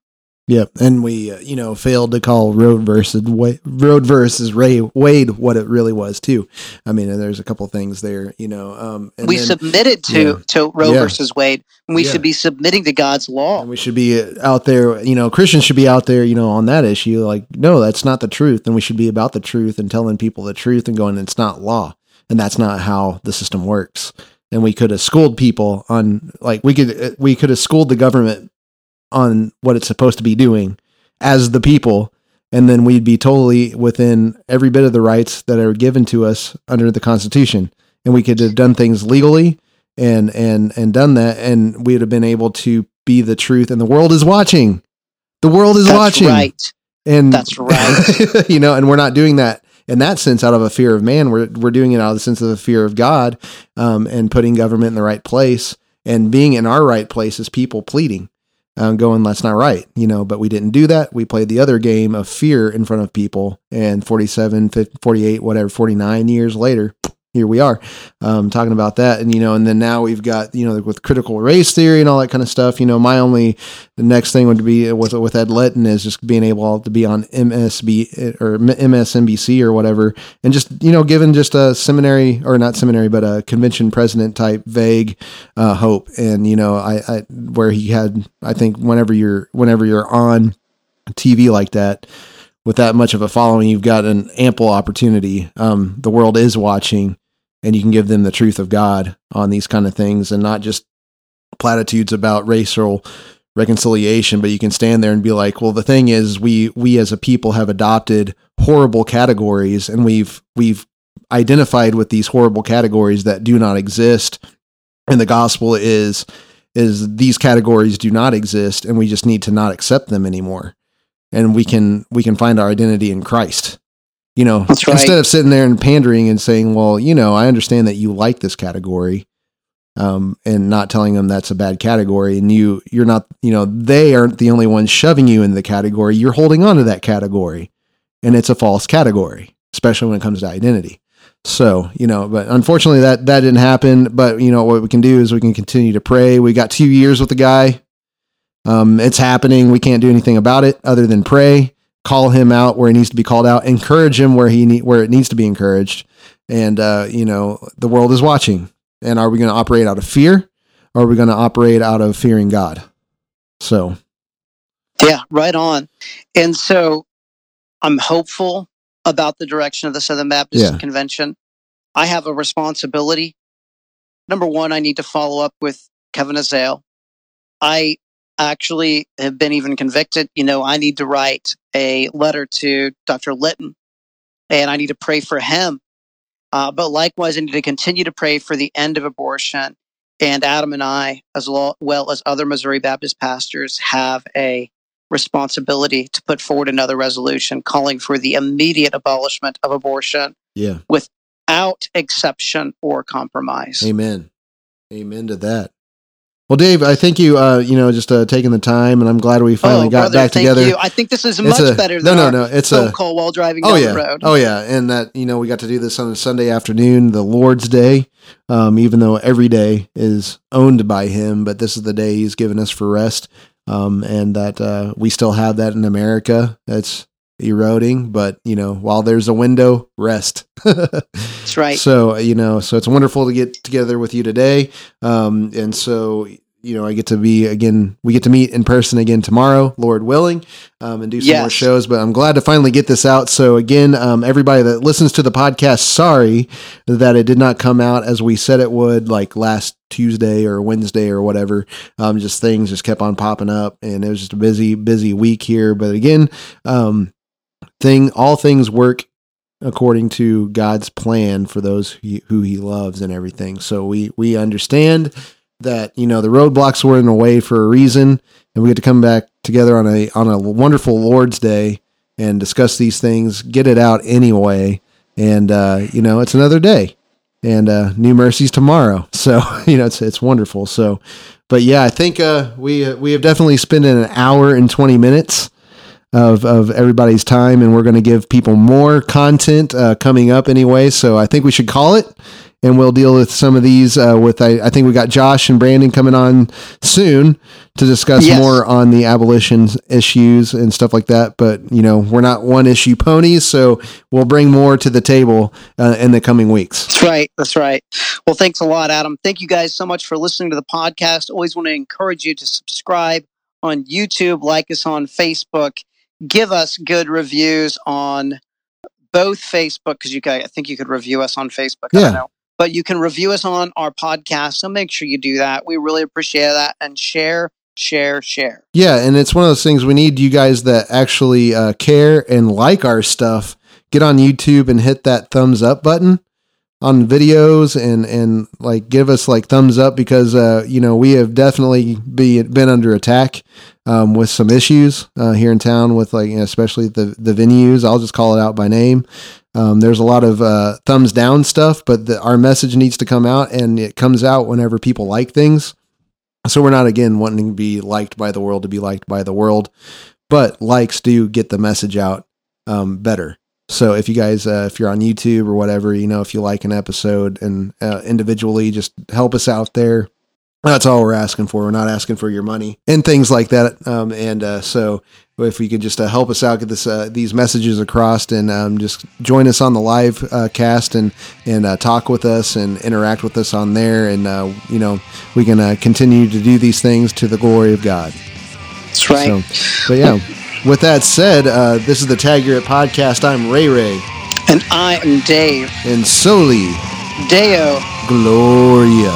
Yep, and we uh, you know failed to call road versus Wa- road versus Ray Wade what it really was too. I mean, and there's a couple things there, you know. Um, and we then- submitted to, yeah. to Roe Yeah. versus Wade. We Yeah. should be submitting to God's law. and we should be uh, out there, you know, Christians should be out there, you know, on that issue. Like, no, that's not the truth, and we should be about the truth and telling people the truth and going, it's not law, and that's not how the system works. And we could have schooled people on, like, we could uh, we could have schooled the government on what it's supposed to be doing as the people, and then we'd be totally within every bit of the rights that are given to us under the Constitution, and we could have done things legally and and and done that, and we'd have been able to be the truth. And the world is watching. The world is That's watching, right. and That's right. you know, and we're not doing that in that sense out of a fear of man. We're we're doing it out of the sense of the fear of God, um, and putting government in the right place and being in our right place as people pleading, um, going, that's not right, you know. But we didn't do that. We played the other game of fear in front of people, and 47, 50, 48, whatever, 49 years later. Here we are, um, talking about that, and you know, and then now we've got you know with critical race theory and all that kind of stuff. You know, my only the next thing would be with with Ed Litton is just being able to be on MSB or MSNBC or whatever, and just you know, given just a seminary or not seminary, but a convention president type vague uh, hope, and you know, I, I where he had, I think, whenever you're whenever you're on TV like that with that much of a following, you've got an ample opportunity. Um, the world is watching, and you can give them the truth of God on these kind of things, and not just platitudes about racial reconciliation. But you can stand there and be like, "Well, the thing is, we we as a people have adopted horrible categories, and we've we've identified with these horrible categories that do not exist, and the gospel is." is these categories do not exist and we just need to not accept them anymore and we can we can find our identity in Christ. You know, right. instead of sitting there and pandering and saying, "Well, you know, I understand that you like this category," um, and not telling them that's a bad category, and you you're not, you know, they aren't the only ones shoving you in the category. You're holding on to that category, and it's a false category, especially when it comes to identity. So, you know, but unfortunately that that didn't happen. But you know, what we can do is we can continue to pray. We got two years with the guy. Um, it's happening. We can't do anything about it other than pray, call him out where he needs to be called out, encourage him where he need, where it needs to be encouraged. And uh, you know, the world is watching. And are we going to operate out of fear, or are we going to operate out of fearing God? So, Yeah, right on. And so I'm hopeful about the direction of the Southern Baptist Yeah. Convention. I have a responsibility. Number one, I need to follow up with Kevin Ezell. I actually have been even convicted. You know, I need to write a letter to Dr. Litton and I need to pray for him. Uh, but likewise, I need to continue to pray for the end of abortion. And Adam and I, as well as other Missouri Baptist pastors, have a responsibility to put forward another resolution calling for the immediate abolishment of abortion yeah, without exception or compromise. Amen. Amen to that. Well, Dave, I thank you. Uh, you know, just uh, taking the time, and I'm glad we finally oh, got brother, back thank together. You. I think this is It's much a- better no, than no, no. It's a call while driving oh down yeah, the road. oh yeah, and that you know we got to do this on a Sunday afternoon, the Lord's Day. Um, even though every day is owned by Him, but this is the day He's given us for rest, um, and that uh, we still have that in America. It's eroding, but you know, while there's a window, rest. That's right. So you know, so it's wonderful to get together with you today, um, and so you know, I get to be again. We get to meet in person again tomorrow, Lord willing, um, and do some more shows. But I'm glad to finally get this out. So again, um, everybody that listens to the podcast, sorry that it did not come out as we said it would, like last Tuesday or Wednesday or whatever. Um, just things just kept on popping up, and it was just a busy, busy week here. But again, um, thing all things work according to God's plan for those who He loves and everything. So we we understand that you know the roadblocks were in the way for a reason, and we get to come back together on a on a wonderful Lord's Day and discuss these things, get it out anyway, and uh, you know it's another day, and uh, new mercies tomorrow. So you know it's it's wonderful. So, but yeah, I think uh, we uh, we have definitely spent an hour and twenty minutes of of everybody's time, and we're going to give people more content uh, coming up anyway. So I think we should call it, and we'll deal with some of these. Uh, with I, I think we got Josh and Brandon coming on soon to discuss Yes. more on the abolition issues and stuff like that. But you know, we're not one issue ponies, so we'll bring more to the table uh, in the coming weeks. That's right. That's right. Well, thanks a lot, Adam. Thank you guys so much for listening to the podcast. Always want to encourage you to subscribe on YouTube, like us on Facebook, give us good reviews on both Facebook because you guys, I think you could review us on Facebook. I Yeah. don't know. But you can review us on our podcast. So make sure you do that. We really appreciate that. And share, share, share. Yeah, and it's one of those things we need you guys that actually uh, care and like our stuff. Get on YouTube and hit that thumbs up button on videos and and like give us like thumbs up because uh you know we have definitely be been under attack um with some issues uh here in town with like you know, especially the the venues. I'll just call it out by name. Um there's a lot of uh thumbs down stuff but the, our message needs to come out and it comes out whenever people like things. So we're not again wanting to be liked by the world to be liked by the world but likes do get the message out um better. So if you guys, uh, if you're on YouTube or whatever, you know, if you like an episode and uh, individually, just help us out there. That's all we're asking for. We're not asking for your money and things like that. Um, and uh, so if we could just uh, help us out, get this uh, these messages across, and um, just join us on the live uh, cast and and uh, talk with us and interact with us on there, and uh, you know we can uh, continue to do these things to the glory of God. That's right. So, but yeah. With that said, uh, this is the Tag Your It podcast. I'm Ray Ray, and I am Dave. and Soli Deo. Gloria.